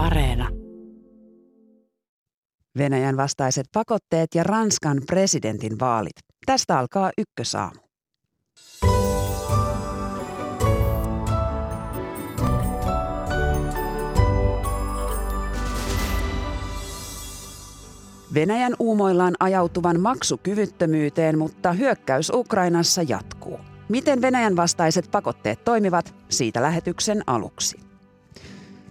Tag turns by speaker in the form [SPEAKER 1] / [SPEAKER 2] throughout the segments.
[SPEAKER 1] Areena.
[SPEAKER 2] Venäjän vastaiset pakotteet ja Ranskan presidentin vaalit. Tästä alkaa ykkösaamu. Venäjän uumoillaan ajautuvan maksukyvyttömyyteen, mutta hyökkäys Ukrainassa jatkuu. Miten Venäjän vastaiset pakotteet toimivat, siitä lähetyksen aluksi.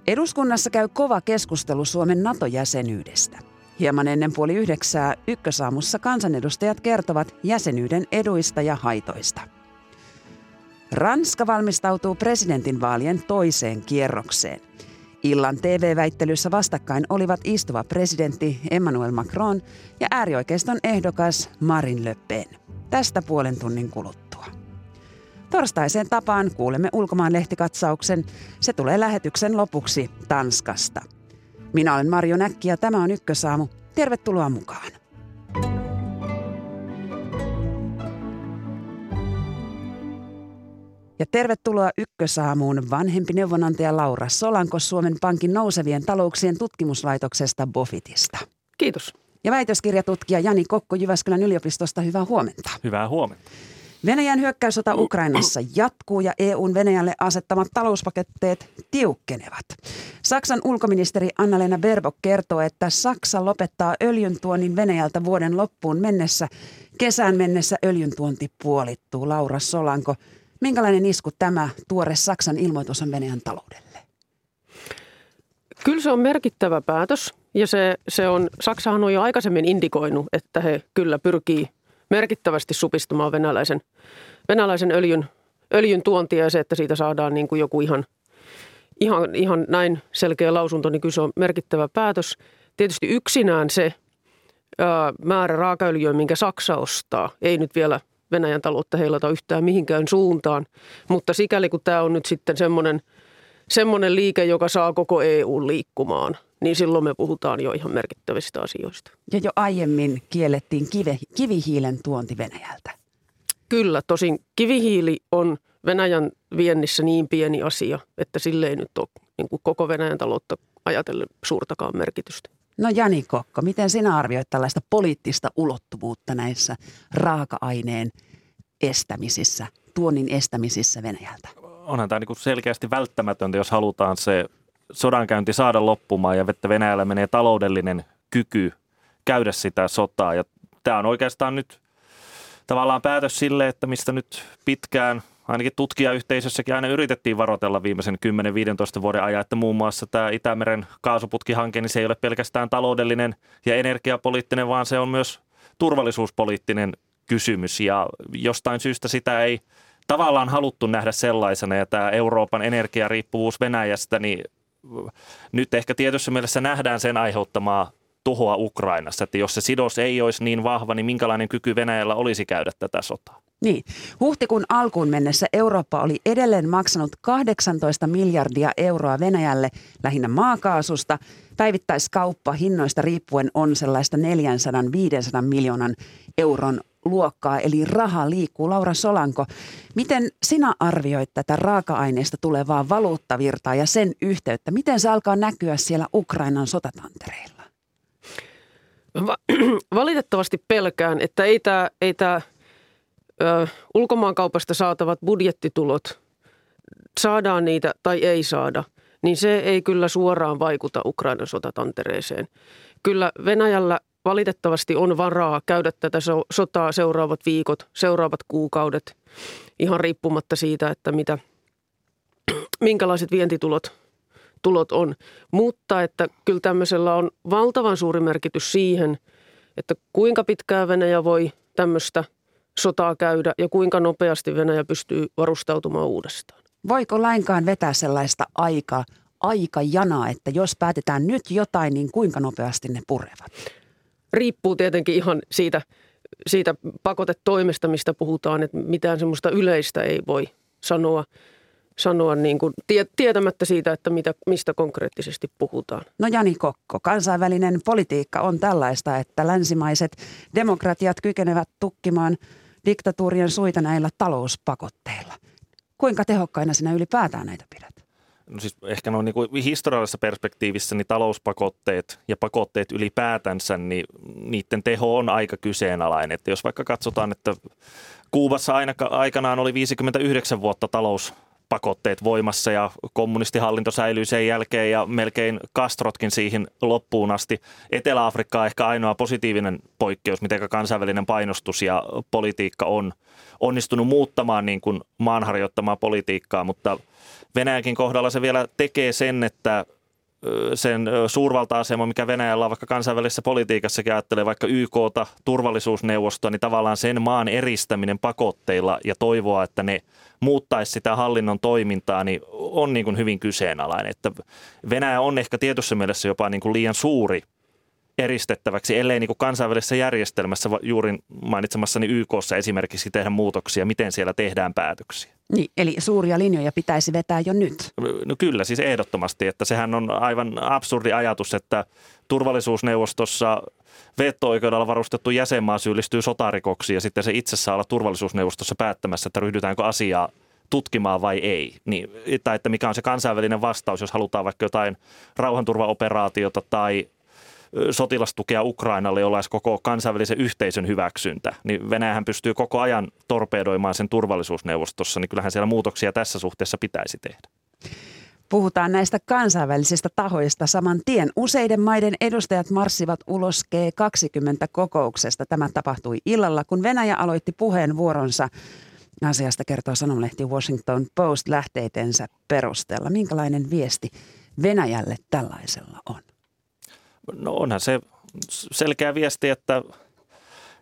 [SPEAKER 2] Eduskunnassa käy kova keskustelu Suomen NATO-jäsenyydestä. Hieman ennen puoli yhdeksää ykkösaamussa kansanedustajat kertovat jäsenyyden eduista ja haitoista. Ranska valmistautuu presidentinvaalien toiseen kierrokseen. Illan TV-väittelyssä vastakkain olivat istuva presidentti Emmanuel Macron ja äärioikeiston ehdokas Marine Le Pen. Tästä puolen tunnin kuluttua. Torstaiseen tapaan kuulemme ulkomaan lehtikatsauksen. Se tulee lähetyksen lopuksi Tanskasta. Minä olen Marjo Näkki ja tämä on Ykkösaamu. Tervetuloa mukaan. Ja tervetuloa Ykkösaamuun vanhempi neuvonantaja Laura Solanko Suomen Pankin nousevien talouksien tutkimuslaitoksesta Bofitista.
[SPEAKER 3] Kiitos.
[SPEAKER 2] Ja väitöskirjatutkija Jani Kokko Jyväskylän yliopistosta, hyvää huomenta.
[SPEAKER 4] Hyvää huomenta.
[SPEAKER 2] Venäjän hyökkäyssota Ukrainassa jatkuu ja EUn Venäjälle asettamat talouspaketteet tiukkenevat. Saksan ulkoministeri Anna-Lena Baerbock kertoo, että Saksa lopettaa öljyn tuonnin Venäjältä vuoden loppuun mennessä. Kesään mennessä öljyn tuonti puolittuu. Laura Solanko, minkälainen isku tämä tuore Saksan ilmoitus on Venäjän taloudelle?
[SPEAKER 3] Kyllä se on merkittävä päätös ja se, se on, Saksahan on jo aikaisemmin indikoinut, että he kyllä pyrkii merkittävästi supistumaan venäläisen, venäläisen öljyn, öljyn tuontia ja se, että siitä saadaan niin kuin joku ihan, ihan, ihan näin selkeä lausunto, niin kyllä se on merkittävä päätös. Tietysti yksinään se ää, määrä raakaöljyä, minkä Saksa ostaa, ei nyt vielä Venäjän taloutta heilata yhtään mihinkään suuntaan, mutta sikäli kun tämä on nyt sitten semmoinen, semmoinen liike, joka saa koko EU liikkumaan – niin silloin me puhutaan jo ihan merkittävistä asioista.
[SPEAKER 2] Ja jo aiemmin kiellettiin kive, kivihiilen tuonti Venäjältä.
[SPEAKER 3] Kyllä, tosin kivihiili on Venäjän viennissä niin pieni asia, että sille ei nyt ole niin kuin koko Venäjän taloutta ajatellen suurtakaan merkitystä.
[SPEAKER 2] No Jani Kokko, miten sinä arvioit tällaista poliittista ulottuvuutta näissä raaka-aineen estämisissä, tuonnin estämisissä Venäjältä?
[SPEAKER 4] Onhan tämä niin selkeästi välttämätöntä, jos halutaan se sodankäynti saada loppumaan ja että Venäjällä menee taloudellinen kyky käydä sitä sotaa. Ja tämä on oikeastaan nyt tavallaan päätös sille, että mistä nyt pitkään ainakin tutkijayhteisössäkin aina yritettiin varotella viimeisen 10-15 vuoden ajan, että muun muassa tämä Itämeren kaasuputkihanke, niin se ei ole pelkästään taloudellinen ja energiapoliittinen, vaan se on myös turvallisuuspoliittinen kysymys ja jostain syystä sitä ei tavallaan haluttu nähdä sellaisena ja tämä Euroopan energiariippuvuus Venäjästä, niin nyt ehkä tietyssä mielessä nähdään sen aiheuttamaa tuhoa Ukrainassa, että jos se sidos ei olisi niin vahva, niin minkälainen kyky Venäjällä olisi käydä tätä sotaa?
[SPEAKER 2] Niin. Huhtikuun alkuun mennessä Eurooppa oli edelleen maksanut 18 miljardia euroa Venäjälle lähinnä maakaasusta. Päivittäiskauppa hinnoista riippuen on sellaista 400-500 miljoonan euron luokkaa, eli raha liikkuu. Laura Solanko, miten sinä arvioit tätä raaka-aineista tulevaa valuuttavirtaa ja sen yhteyttä? Miten se alkaa näkyä siellä Ukrainan sotatantereilla?
[SPEAKER 3] Valitettavasti pelkään, että ei tämä, ei tämä ö, ulkomaankaupasta saatavat budjettitulot, saadaan niitä tai ei saada, niin se ei kyllä suoraan vaikuta Ukrainan sotatantereeseen. Kyllä Venäjällä valitettavasti on varaa käydä tätä sotaa seuraavat viikot, seuraavat kuukaudet, ihan riippumatta siitä, että mitä, minkälaiset vientitulot tulot on. Mutta että kyllä tämmöisellä on valtavan suuri merkitys siihen, että kuinka pitkään Venäjä voi tämmöistä sotaa käydä ja kuinka nopeasti Venäjä pystyy varustautumaan uudestaan.
[SPEAKER 2] Voiko lainkaan vetää sellaista aikaa, aikajanaa, että jos päätetään nyt jotain, niin kuinka nopeasti ne purevat?
[SPEAKER 3] Riippuu tietenkin ihan siitä, siitä pakotetoimesta, mistä puhutaan, että mitään semmoista yleistä ei voi sanoa, sanoa niin kuin tie, tietämättä siitä, että mitä, mistä konkreettisesti puhutaan.
[SPEAKER 2] No Jani Kokko, kansainvälinen politiikka on tällaista, että länsimaiset demokratiat kykenevät tukkimaan diktatuurien suita näillä talouspakotteilla. Kuinka tehokkaina sinä ylipäätään näitä pidät?
[SPEAKER 4] No siis ehkä noin niin historiallisessa perspektiivissä niin talouspakotteet ja pakotteet ylipäätänsä, niin niiden teho on aika kyseenalainen. Että jos vaikka katsotaan, että Kuubassa aina, aikanaan oli 59 vuotta talous pakotteet voimassa ja kommunistihallinto säilyi sen jälkeen ja melkein Castrotkin siihen loppuun asti. Etelä-Afrikka on ehkä ainoa positiivinen poikkeus, miten kansainvälinen painostus ja politiikka on onnistunut muuttamaan niin kuin maanharjoittamaa politiikkaa, mutta Venäjänkin kohdalla se vielä tekee sen, että sen suurvalta-asema, mikä Venäjällä on vaikka kansainvälisessä politiikassakin ajattelee vaikka YKta, turvallisuusneuvostoa, niin tavallaan sen maan eristäminen pakotteilla ja toivoa, että ne muuttaisi sitä hallinnon toimintaa, niin on niin kuin hyvin kyseenalainen. Että Venäjä on ehkä tietyssä mielessä jopa niin kuin liian suuri eristettäväksi, ellei niin kuin kansainvälisessä järjestelmässä juuri mainitsemassani YKssa esimerkiksi tehdä muutoksia, miten siellä tehdään päätöksiä.
[SPEAKER 2] Niin, eli suuria linjoja pitäisi vetää jo nyt.
[SPEAKER 4] No kyllä, siis ehdottomasti, että sehän on aivan absurdi ajatus, että turvallisuusneuvostossa veto-oikeudella varustettu jäsenmaa syyllistyy sotarikoksiin ja sitten se itse saa olla turvallisuusneuvostossa päättämässä, että ryhdytäänkö asiaa tutkimaan vai ei. Niin, tai että mikä on se kansainvälinen vastaus, jos halutaan vaikka jotain rauhanturvaoperaatiota tai sotilastukea Ukrainalle, jolla olisi koko kansainvälisen yhteisön hyväksyntä, niin Venäjähän pystyy koko ajan torpedoimaan sen turvallisuusneuvostossa, niin kyllähän siellä muutoksia tässä suhteessa pitäisi tehdä.
[SPEAKER 2] Puhutaan näistä kansainvälisistä tahoista saman tien. Useiden maiden edustajat marssivat ulos G20-kokouksesta. Tämä tapahtui illalla, kun Venäjä aloitti puheenvuoronsa. Asiasta kertoo sanomalehti Washington Post lähteitensä perusteella. Minkälainen viesti Venäjälle tällaisella on?
[SPEAKER 4] No onhan se selkeä viesti, että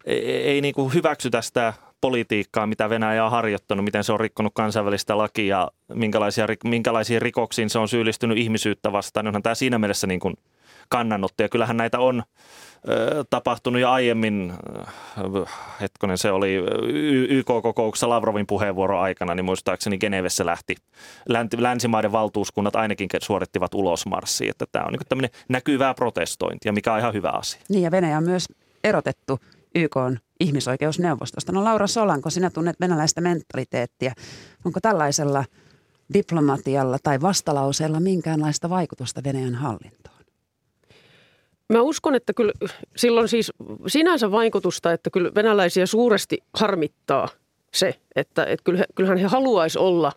[SPEAKER 4] ei, niin kuin hyväksytä sitä politiikkaa, mitä Venäjä on harjoittanut, miten se on rikkonut kansainvälistä lakia, minkälaisia, minkälaisiin rikoksiin se on syyllistynyt ihmisyyttä vastaan. Onhan tämä siinä mielessä niin kuin kannanotto. Ja kyllähän näitä on tapahtunut jo aiemmin, hetkonen se oli YK-kokouksessa Lavrovin puheenvuoro aikana, niin muistaakseni Genevessä lähti. Länsimaiden valtuuskunnat ainakin suorittivat ulosmarssia, että tämä on niin tämmöinen näkyvää protestointia, mikä on ihan hyvä asia.
[SPEAKER 2] Niin ja Venäjä on myös erotettu YK ihmisoikeusneuvostosta. No Laura Solanko, sinä tunnet venäläistä mentaliteettia. Onko tällaisella diplomatialla tai vastalauseella minkäänlaista vaikutusta Venäjän hallintoon?
[SPEAKER 3] Mä uskon, että kyllä silloin siis sinänsä vaikutusta, että kyllä venäläisiä suuresti harmittaa se, että, että kyllähän he haluaisi olla,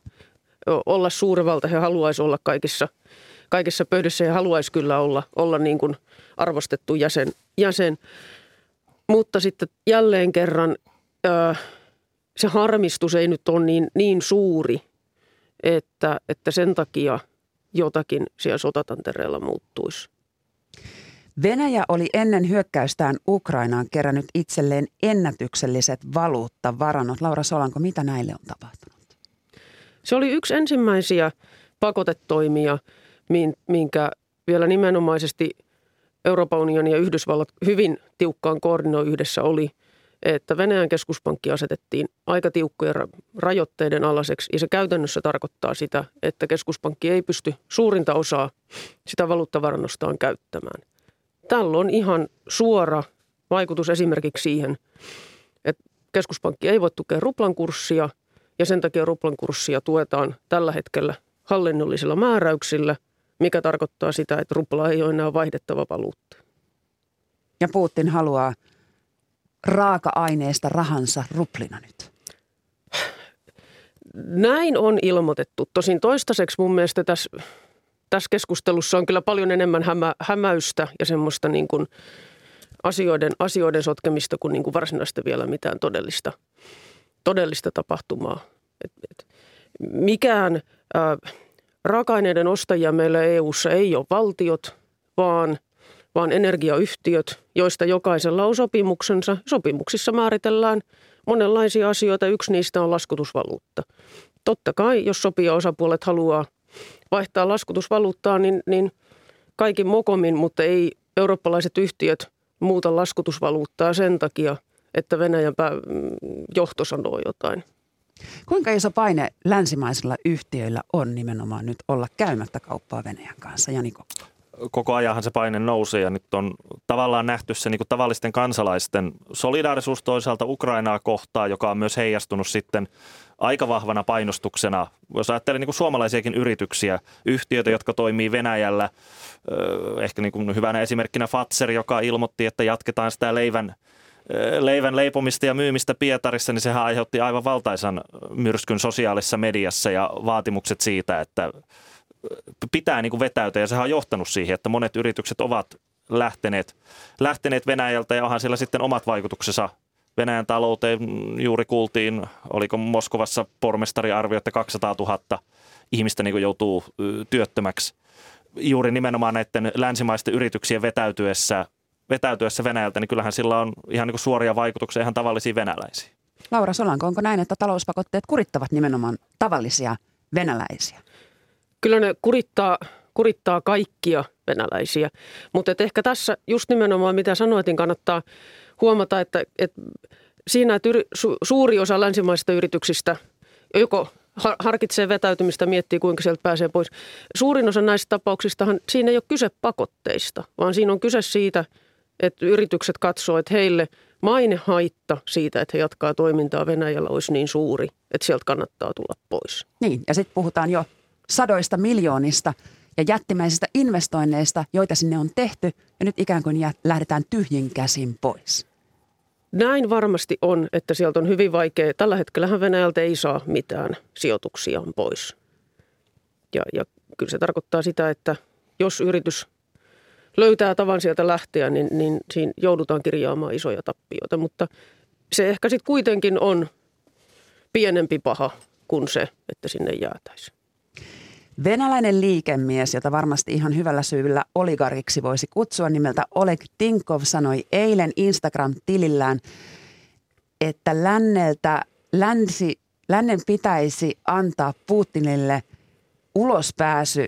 [SPEAKER 3] olla suurvalta, he haluaisi olla kaikissa, kaikissa pöydissä ja haluaisi kyllä olla, olla niin kuin arvostettu jäsen. jäsen. Mutta sitten jälleen kerran se harmistus ei nyt ole niin, niin suuri, että, että sen takia jotakin siellä sotatantereella muuttuisi.
[SPEAKER 2] Venäjä oli ennen hyökkäystään Ukrainaan kerännyt itselleen ennätykselliset valuuttavarannot. Laura Solanko, mitä näille on tapahtunut?
[SPEAKER 3] Se oli yksi ensimmäisiä pakotetoimia, minkä vielä nimenomaisesti Euroopan unioni ja Yhdysvallat hyvin tiukkaan koordinoi yhdessä oli, että Venäjän keskuspankki asetettiin aika tiukkojen rajoitteiden alaseksi. Ja se käytännössä tarkoittaa sitä, että keskuspankki ei pysty suurinta osaa sitä valuuttavarannostaan käyttämään. Tällä on ihan suora vaikutus esimerkiksi siihen, että keskuspankki ei voi tukea ruplan kurssia ja sen takia ruplan kurssia tuetaan tällä hetkellä hallinnollisilla määräyksillä, mikä tarkoittaa sitä, että rupla ei ole enää vaihdettava valuutta.
[SPEAKER 2] Ja Putin haluaa raaka-aineesta rahansa ruplina nyt.
[SPEAKER 3] Näin on ilmoitettu. Tosin toistaiseksi mun mielestä tässä tässä keskustelussa on kyllä paljon enemmän hämä, hämäystä ja semmoista niin kuin asioiden, asioiden sotkemista kuin, niin kuin varsinaista vielä mitään todellista, todellista tapahtumaa. Et, et, mikään ää, raaka-aineiden ostajia meillä EU:ssa ei ole valtiot, vaan, vaan energiayhtiöt, joista jokaisella on sopimuksensa. Sopimuksissa määritellään monenlaisia asioita. Yksi niistä on laskutusvaluutta. Totta kai, jos sopia osapuolet haluaa – vaihtaa laskutusvaluuttaa, niin, niin kaikin mokomin, mutta ei eurooppalaiset yhtiöt muuta laskutusvaluuttaa sen takia, että Venäjän pää, johto sanoo jotain.
[SPEAKER 2] Kuinka iso paine länsimaisilla yhtiöillä on nimenomaan nyt olla käymättä kauppaa Venäjän kanssa, Jani Kokko?
[SPEAKER 4] Koko ajanhan se paine nousee ja nyt on tavallaan nähty se niin kuin tavallisten kansalaisten solidaarisuus toisaalta Ukrainaa kohtaan, joka on myös heijastunut sitten aika vahvana painostuksena, jos ajattelee niin kuin suomalaisiakin yrityksiä, yhtiöitä, jotka toimii Venäjällä, ehkä niin kuin hyvänä esimerkkinä Fatser, joka ilmoitti, että jatketaan sitä leivän, leivän leipomista ja myymistä Pietarissa, niin sehän aiheutti aivan valtaisan myrskyn sosiaalisessa mediassa ja vaatimukset siitä, että pitää niin kuin vetäytyä. Ja sehän on johtanut siihen, että monet yritykset ovat lähteneet, lähteneet Venäjältä ja onhan siellä sitten omat vaikutuksensa Venäjän talouteen. Juuri kuultiin, oliko Moskovassa pormestari arvio, että 200 000 ihmistä niin joutuu työttömäksi juuri nimenomaan näiden länsimaisten yrityksien vetäytyessä, vetäytyessä Venäjältä, niin kyllähän sillä on ihan niin suoria vaikutuksia ihan tavallisiin venäläisiin.
[SPEAKER 2] Laura Solanko, onko näin, että talouspakotteet kurittavat nimenomaan tavallisia venäläisiä?
[SPEAKER 3] Kyllä ne kurittaa, kurittaa kaikkia venäläisiä, mutta ehkä tässä just nimenomaan mitä sanoit, niin kannattaa huomata, että, että siinä, että yri, su, suuri osa länsimaisista yrityksistä joko harkitsee vetäytymistä, miettii kuinka sieltä pääsee pois. Suurin osa näistä tapauksistahan siinä ei ole kyse pakotteista, vaan siinä on kyse siitä, että yritykset katsoo, että heille mainehaitta siitä, että he jatkaa toimintaa Venäjällä olisi niin suuri, että sieltä kannattaa tulla pois.
[SPEAKER 2] Niin, ja sitten puhutaan jo sadoista miljoonista ja jättimäisistä investoinneista, joita sinne on tehty, ja nyt ikään kuin lähdetään tyhjin käsin pois.
[SPEAKER 3] Näin varmasti on, että sieltä on hyvin vaikea. Tällä hetkellähän Venäjältä ei saa mitään sijoituksiaan pois. Ja, ja kyllä se tarkoittaa sitä, että jos yritys löytää tavan sieltä lähteä, niin, niin siinä joudutaan kirjaamaan isoja tappioita. Mutta se ehkä sitten kuitenkin on pienempi paha kuin se, että sinne jäätäisiin.
[SPEAKER 2] Venäläinen liikemies, jota varmasti ihan hyvällä syyllä oligariksi voisi kutsua nimeltä Oleg Tinkov, sanoi eilen Instagram-tilillään, että länneltä, länsi, lännen pitäisi antaa Putinille ulospääsy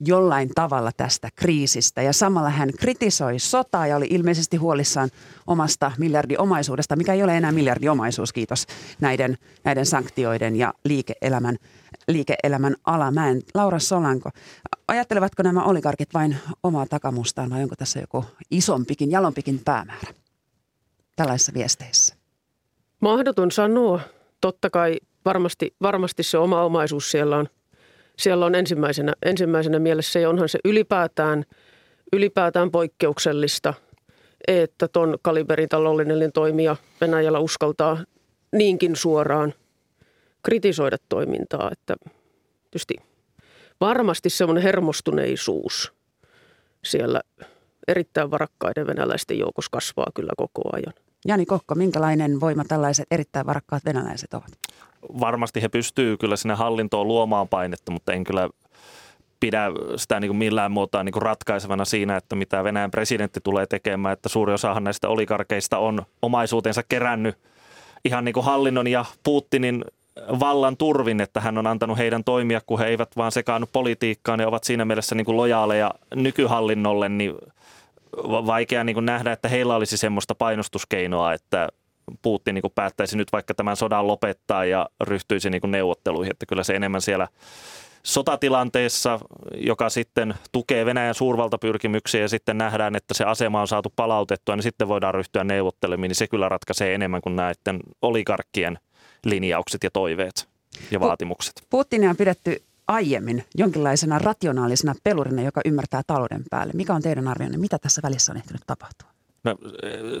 [SPEAKER 2] jollain tavalla tästä kriisistä. Ja samalla hän kritisoi sotaa ja oli ilmeisesti huolissaan omasta miljardiomaisuudesta, mikä ei ole enää miljardiomaisuus, kiitos näiden, näiden sanktioiden ja liike-elämän, liike-elämän alamäen. Laura Solanko, ajattelevatko nämä oligarkit vain omaa takamustaan vai onko tässä joku isompikin, jalompikin päämäärä tällaisissa viesteissä?
[SPEAKER 3] Mahdoton sanoa. Totta kai varmasti, varmasti se oma omaisuus siellä on – siellä on ensimmäisenä, ensimmäisenä mielessä ja onhan se ylipäätään, ylipäätään poikkeuksellista, että tuon kaliberin taloudellinen toimija Venäjällä uskaltaa niinkin suoraan kritisoida toimintaa, että tietysti varmasti semmoinen hermostuneisuus siellä erittäin varakkaiden venäläisten joukossa kasvaa kyllä koko ajan.
[SPEAKER 2] Jani Kokko, minkälainen voima tällaiset erittäin varakkaat venäläiset ovat?
[SPEAKER 4] Varmasti he pystyy kyllä sinne hallintoon luomaan painetta, mutta en kyllä pidä sitä niin kuin millään muotoa niin kuin ratkaisevana siinä, että mitä Venäjän presidentti tulee tekemään, että suuri osahan näistä oligarkeista on omaisuutensa kerännyt ihan niin kuin hallinnon ja Putinin vallan turvin, että hän on antanut heidän toimia, kun he eivät vaan sekaannut politiikkaan ja ovat siinä mielessä niin kuin lojaaleja nykyhallinnolle, niin vaikea niin kuin nähdä, että heillä olisi semmoista painostuskeinoa, että Putin niin päättäisi nyt vaikka tämän sodan lopettaa ja ryhtyisi niin neuvotteluihin, että kyllä se enemmän siellä sotatilanteessa, joka sitten tukee Venäjän suurvaltapyrkimyksiä ja sitten nähdään, että se asema on saatu palautettua, niin sitten voidaan ryhtyä neuvottelemaan, niin se kyllä ratkaisee enemmän kuin näiden oligarkkien linjaukset ja toiveet ja vaatimukset.
[SPEAKER 2] Putinia on pidetty aiemmin jonkinlaisena rationaalisena pelurina, joka ymmärtää talouden päälle. Mikä on teidän arvionne? Mitä tässä välissä on ehtinyt tapahtua?
[SPEAKER 4] No,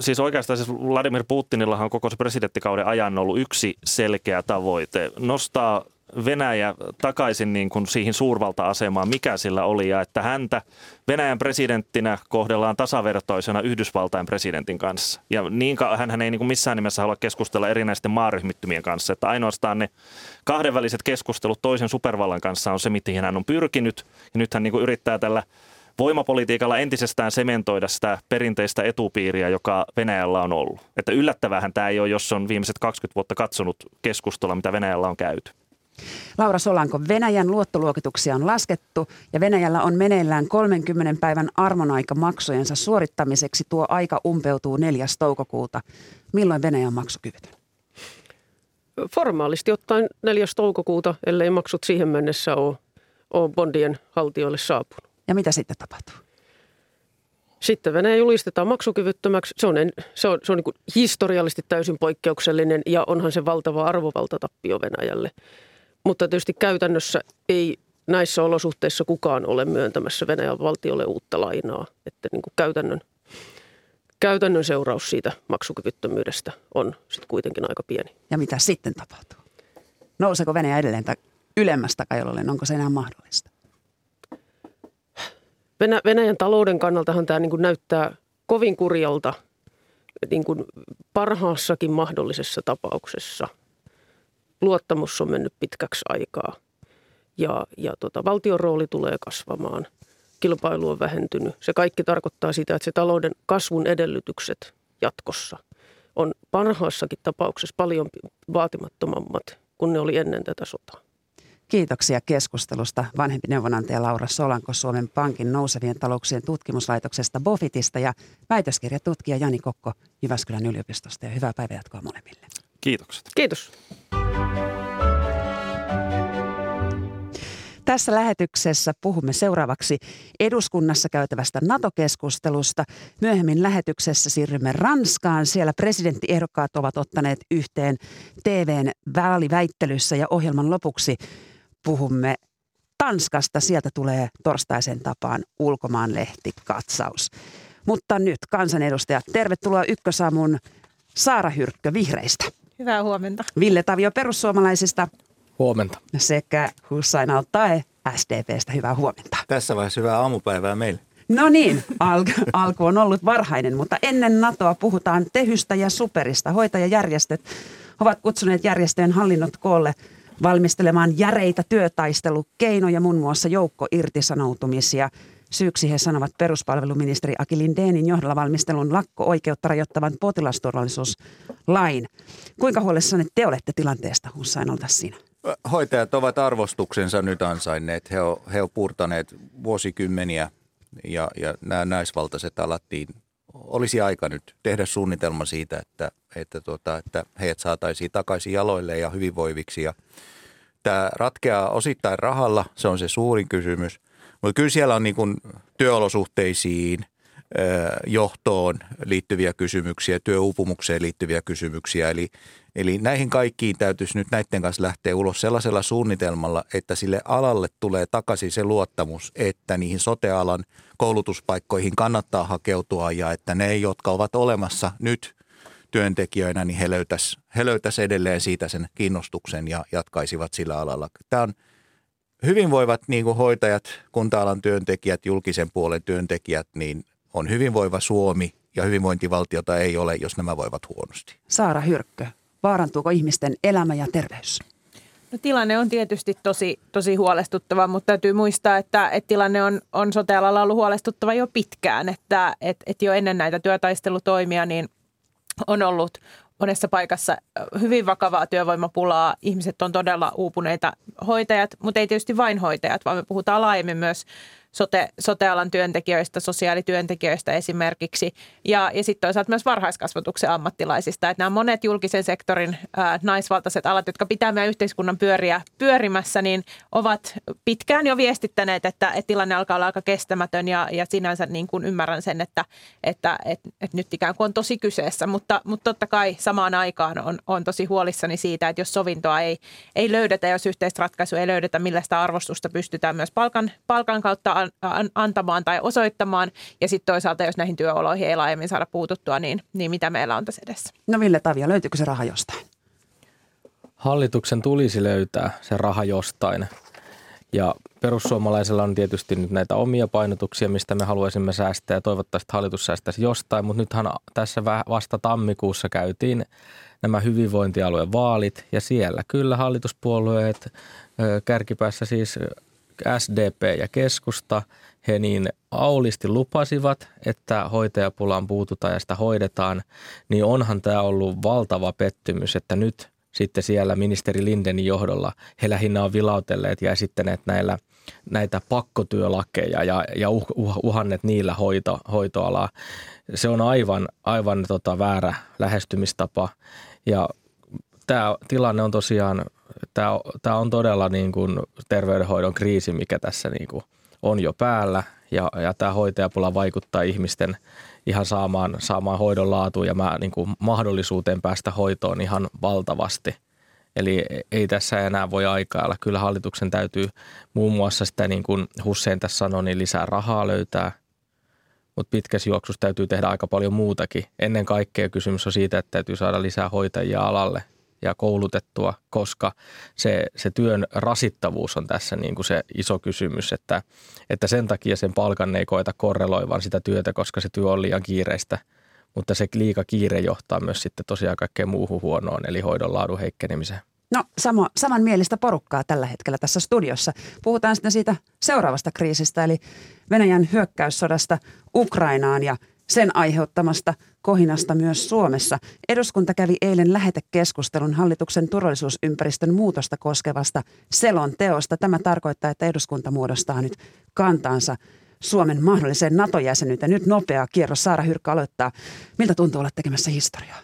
[SPEAKER 4] siis oikeastaan siis Vladimir Putinillahan on koko se presidenttikauden ajan ollut yksi selkeä tavoite. Nostaa Venäjä takaisin niin kuin siihen suurvalta-asemaan, mikä sillä oli, ja että häntä Venäjän presidenttinä kohdellaan tasavertoisena Yhdysvaltain presidentin kanssa. Ja niin hän ei niin kuin missään nimessä halua keskustella erinäisten maaryhmittymien kanssa, että ainoastaan ne kahdenväliset keskustelut toisen supervallan kanssa on se, mihin hän on pyrkinyt, ja nyt hän niin kuin yrittää tällä voimapolitiikalla entisestään sementoida sitä perinteistä etupiiriä, joka Venäjällä on ollut. Että yllättävähän tämä ei ole, jos on viimeiset 20 vuotta katsonut keskustelua, mitä Venäjällä on käyty.
[SPEAKER 2] Laura Solanko, Venäjän luottoluokituksia on laskettu ja Venäjällä on meneillään 30 päivän armonaika maksujensa suorittamiseksi. Tuo aika umpeutuu 4. toukokuuta. Milloin Venäjä on maksukyvytön?
[SPEAKER 3] Formaalisti ottaen 4. toukokuuta, ellei maksut siihen mennessä ole, ole bondien haltijoille saapunut.
[SPEAKER 2] Ja mitä sitten tapahtuu?
[SPEAKER 3] Sitten Venäjä julistetaan maksukyvyttömäksi. Se on, se on, se on niin historiallisesti täysin poikkeuksellinen ja onhan se valtava arvovaltatappio Venäjälle. Mutta tietysti käytännössä ei näissä olosuhteissa kukaan ole myöntämässä Venäjän valtiolle uutta lainaa. Että niin kuin käytännön, käytännön seuraus siitä maksukyvyttömyydestä on sitten kuitenkin aika pieni.
[SPEAKER 2] Ja mitä sitten tapahtuu? Nouseeko Venäjä edelleen ylemmästä kajolleen? Onko se enää mahdollista?
[SPEAKER 3] Venä, Venäjän talouden kannaltahan tämä niin kuin näyttää kovin kurjalta niin kuin parhaassakin mahdollisessa tapauksessa. Luottamus on mennyt pitkäksi aikaa ja, ja tota, valtion rooli tulee kasvamaan. Kilpailu on vähentynyt. Se kaikki tarkoittaa sitä, että se talouden kasvun edellytykset jatkossa on parhaassakin tapauksessa paljon vaatimattomammat kuin ne oli ennen tätä sotaa.
[SPEAKER 2] Kiitoksia keskustelusta vanhempi neuvonantaja Laura Solanko Suomen Pankin nousevien talouksien tutkimuslaitoksesta Bofitista ja väitöskirjatutkija Jani Kokko Jyväskylän yliopistosta ja hyvää päivänjatkoa molemmille.
[SPEAKER 4] Kiitokset.
[SPEAKER 3] Kiitos.
[SPEAKER 2] Tässä lähetyksessä puhumme seuraavaksi eduskunnassa käytävästä NATO-keskustelusta. Myöhemmin lähetyksessä siirrymme Ranskaan. Siellä presidenttiehdokkaat ovat ottaneet yhteen TVn väliväittelyssä ja ohjelman lopuksi puhumme Tanskasta. Sieltä tulee torstaisen tapaan ulkomaanlehti katsaus. Mutta nyt kansanedustajat, tervetuloa Ykkösaamun Saara Hyrkkö Vihreistä.
[SPEAKER 1] Hyvää huomenta.
[SPEAKER 2] Ville Tavio perussuomalaisista.
[SPEAKER 5] Huomenta.
[SPEAKER 2] Sekä Hussain Altae SDPstä. Hyvää huomenta.
[SPEAKER 5] Tässä vaiheessa hyvää aamupäivää meille.
[SPEAKER 2] No niin, alku, alku on ollut varhainen, mutta ennen NATOa puhutaan Tehystä ja Superista. Hoitajajärjestöt ovat kutsuneet järjestöjen hallinnot koolle valmistelemaan järeitä työtaistelukeinoja, muun muassa joukko irtisanoutumisia. Syyksi he sanovat peruspalveluministeri Aki Lindénin johdolla valmistelun lakko-oikeutta rajoittavan potilasturvallisuuslain. Kuinka huolessanne te olette tilanteesta, Hussain, olta siinä?
[SPEAKER 5] Hoitajat ovat arvostuksensa nyt ansainneet. He ovat he on purtaneet vuosikymmeniä ja, ja nämä naisvaltaiset alattiin. Olisi aika nyt tehdä suunnitelma siitä, että, että, tuota, että heidät saataisiin takaisin jaloille ja hyvinvoiviksi. Ja tämä ratkeaa osittain rahalla, se on se suurin kysymys. Mutta kyllä siellä on niin kuin työolosuhteisiin – johtoon liittyviä kysymyksiä, työuupumukseen liittyviä kysymyksiä. Eli, eli näihin kaikkiin täytyisi nyt näiden kanssa lähteä ulos sellaisella suunnitelmalla, että sille alalle tulee takaisin se luottamus, että niihin sotealan koulutuspaikkoihin kannattaa hakeutua ja että ne, jotka ovat olemassa nyt työntekijöinä, niin he löytäisivät he löytäis edelleen siitä sen kiinnostuksen ja jatkaisivat sillä alalla. Tämä on hyvinvoivat niin kuin hoitajat, kunta-alan työntekijät, julkisen puolen työntekijät, niin on hyvinvoiva Suomi ja hyvinvointivaltiota ei ole, jos nämä voivat huonosti.
[SPEAKER 2] Saara Hyrkkö, vaarantuuko ihmisten elämä ja terveys?
[SPEAKER 1] No, tilanne on tietysti tosi, tosi huolestuttava, mutta täytyy muistaa, että, että tilanne on, on sote-alalla ollut huolestuttava jo pitkään. Että, että, että jo ennen näitä työtaistelutoimia niin on ollut monessa paikassa hyvin vakavaa työvoimapulaa. Ihmiset on todella uupuneita hoitajat, mutta ei tietysti vain hoitajat, vaan me puhutaan laajemmin myös sote, sotealan työntekijöistä, sosiaalityöntekijöistä esimerkiksi. Ja, ja sitten toisaalta myös varhaiskasvatuksen ammattilaisista. Että nämä monet julkisen sektorin ää, naisvaltaiset alat, jotka pitää meidän yhteiskunnan pyöriä pyörimässä, niin ovat pitkään jo viestittäneet, että, että tilanne alkaa olla aika kestämätön. Ja, ja sinänsä niin kuin ymmärrän sen, että, että, että, että nyt ikään kuin on tosi kyseessä, mutta, mutta totta kai samaan aikaan on, on tosi huolissani siitä, että jos sovintoa ei, ei löydetä, jos yhteistä ratkaisua ei löydetä, millä sitä arvostusta pystytään myös palkan, palkan kautta antamaan tai osoittamaan. Ja sitten toisaalta, jos näihin työoloihin ei laajemmin saada puututtua, niin, niin mitä meillä on tässä edessä?
[SPEAKER 2] No Ville Tavio, löytyykö se raha jostain?
[SPEAKER 6] Hallituksen tulisi löytää se raha jostain. Ja perussuomalaisilla on tietysti nyt näitä omia painotuksia, mistä me haluaisimme säästää ja toivottavasti hallitus säästäisi jostain, mutta nythän tässä vasta tammikuussa käytiin nämä hyvinvointialueen vaalit ja siellä kyllä hallituspuolueet kärkipäässä siis SDP ja keskusta, he niin aulisti lupasivat, että hoitajapulaan puututaan ja sitä hoidetaan, niin onhan tämä ollut valtava pettymys, että nyt sitten siellä ministeri Lindenin johdolla he lähinnä on vilautelleet ja esittäneet näillä näitä pakkotyölakeja ja, ja uh, uh, uhannet niillä hoito, hoitoalaa. Se on aivan, aivan tota väärä lähestymistapa ja tämä tilanne on tosiaan, tämä, on todella niin kuin terveydenhoidon kriisi, mikä tässä niin kuin on jo päällä ja, ja tämä hoitajapula vaikuttaa ihmisten ihan saamaan, saamaan hoidon laatuun ja mä, niin kuin mahdollisuuteen päästä hoitoon ihan valtavasti. Eli ei tässä enää voi aikailla. Kyllä hallituksen täytyy muun muassa sitä, niin kuin Hussein tässä sanoi, niin lisää rahaa löytää – mutta pitkässä juoksussa täytyy tehdä aika paljon muutakin. Ennen kaikkea kysymys on siitä, että täytyy saada lisää hoitajia alalle ja koulutettua, koska se, se työn rasittavuus on tässä niin kuin se iso kysymys, että, että sen takia sen palkan ei koeta korreloivan sitä työtä, koska se työ on liian kiireistä, mutta se liika kiire johtaa myös sitten tosiaan kaikkeen muuhun huonoon, eli hoidon laadun heikkenemiseen.
[SPEAKER 2] No sama, samanmielistä porukkaa tällä hetkellä tässä studiossa. Puhutaan sitten siitä seuraavasta kriisistä, eli Venäjän hyökkäyssodasta Ukrainaan ja sen aiheuttamasta kohinasta myös Suomessa. Eduskunta kävi eilen lähetekeskustelun hallituksen turvallisuusympäristön muutosta koskevasta selonteosta. Tämä tarkoittaa, että eduskunta muodostaa nyt kantansa Suomen mahdolliseen NATO-jäsenyyteen. Nyt nopea kierros. Saara Hyrkkä aloittaa. Miltä tuntuu olla tekemässä historiaa?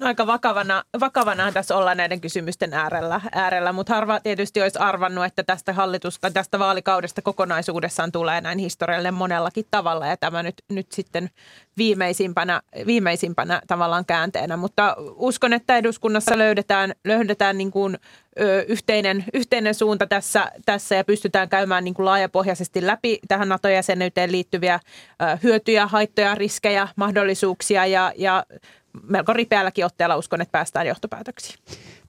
[SPEAKER 1] Aika vakavana, vakavana tässä olla näiden kysymysten äärellä, äärellä, mutta harva tietysti olisi arvannut, että tästä hallitusta, tästä vaalikaudesta kokonaisuudessaan tulee näin historiallinen monellakin tavalla ja tämä nyt, nyt sitten viimeisimpänä, viimeisimpänä tavallaan käänteenä. Mutta uskon, että eduskunnassa löydetään, löydetään niin kuin, ö, yhteinen, yhteinen suunta tässä, tässä ja pystytään käymään niin kuin laajapohjaisesti läpi tähän NATO-jäsenyyteen liittyviä ö, hyötyjä, haittoja, riskejä, mahdollisuuksia ja, ja melko ripeälläkin otteella uskon, että päästään johtopäätöksiin.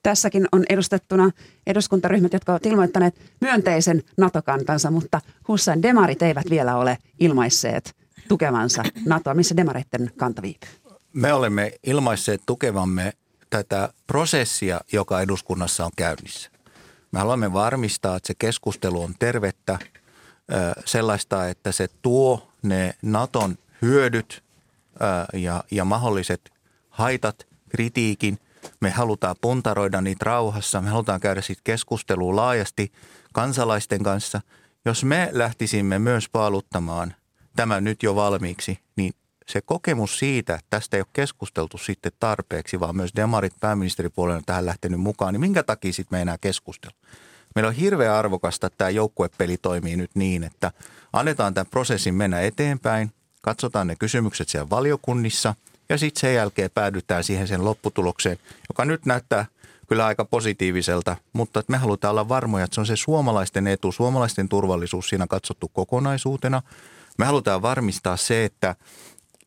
[SPEAKER 2] Tässäkin on edustettuna eduskuntaryhmät, jotka ovat ilmoittaneet myönteisen NATO-kantansa, mutta Hussein demarit eivät vielä ole ilmaisseet tukevansa NATOa. Missä demareiden kanta viipyy?
[SPEAKER 5] Me olemme ilmaisseet tukevamme tätä prosessia, joka eduskunnassa on käynnissä. Me haluamme varmistaa, että se keskustelu on tervettä, sellaista, että se tuo ne Naton hyödyt ja, ja mahdolliset haitat, kritiikin. Me halutaan puntaroida niitä rauhassa. Me halutaan käydä siitä keskustelua laajasti kansalaisten kanssa. Jos me lähtisimme myös paaluttamaan tämän nyt jo valmiiksi, niin se kokemus siitä, että tästä ei ole keskusteltu sitten tarpeeksi, vaan myös demarit pääministeripuolella on tähän lähtenyt mukaan, niin minkä takia sitten me enää keskustella? Meillä on hirveän arvokasta, että tämä joukkuepeli toimii nyt niin, että annetaan tämän prosessin mennä eteenpäin, katsotaan ne kysymykset siellä valiokunnissa – ja sitten sen jälkeen päädytään siihen sen lopputulokseen, joka nyt näyttää kyllä aika positiiviselta, mutta me halutaan olla varmoja, että se on se suomalaisten etu, suomalaisten turvallisuus siinä katsottu kokonaisuutena. Me halutaan varmistaa se, että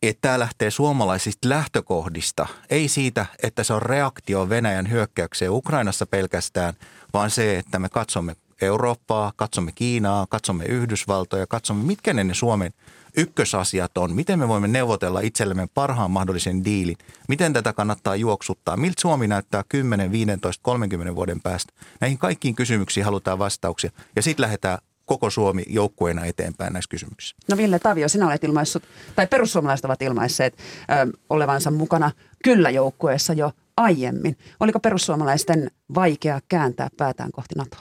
[SPEAKER 5] että tämä lähtee suomalaisista lähtökohdista, ei siitä, että se on reaktio Venäjän hyökkäykseen Ukrainassa pelkästään, vaan se, että me katsomme Eurooppaa, katsomme Kiinaa, katsomme Yhdysvaltoja, katsomme mitkä ne, ne Suomen ykkösasiat on, miten me voimme neuvotella itsellemme parhaan mahdollisen diilin, miten tätä kannattaa juoksuttaa, miltä Suomi näyttää 10, 15, 30 vuoden päästä. Näihin kaikkiin kysymyksiin halutaan vastauksia ja sitten lähdetään koko Suomi joukkueena eteenpäin näissä kysymyksissä.
[SPEAKER 2] No Ville Tavio, sinä olet ilmaissut, tai perussuomalaiset ovat ilmaisseet ö, olevansa mukana kyllä joukkueessa jo aiemmin. Oliko perussuomalaisten vaikea kääntää päätään kohti NATOa?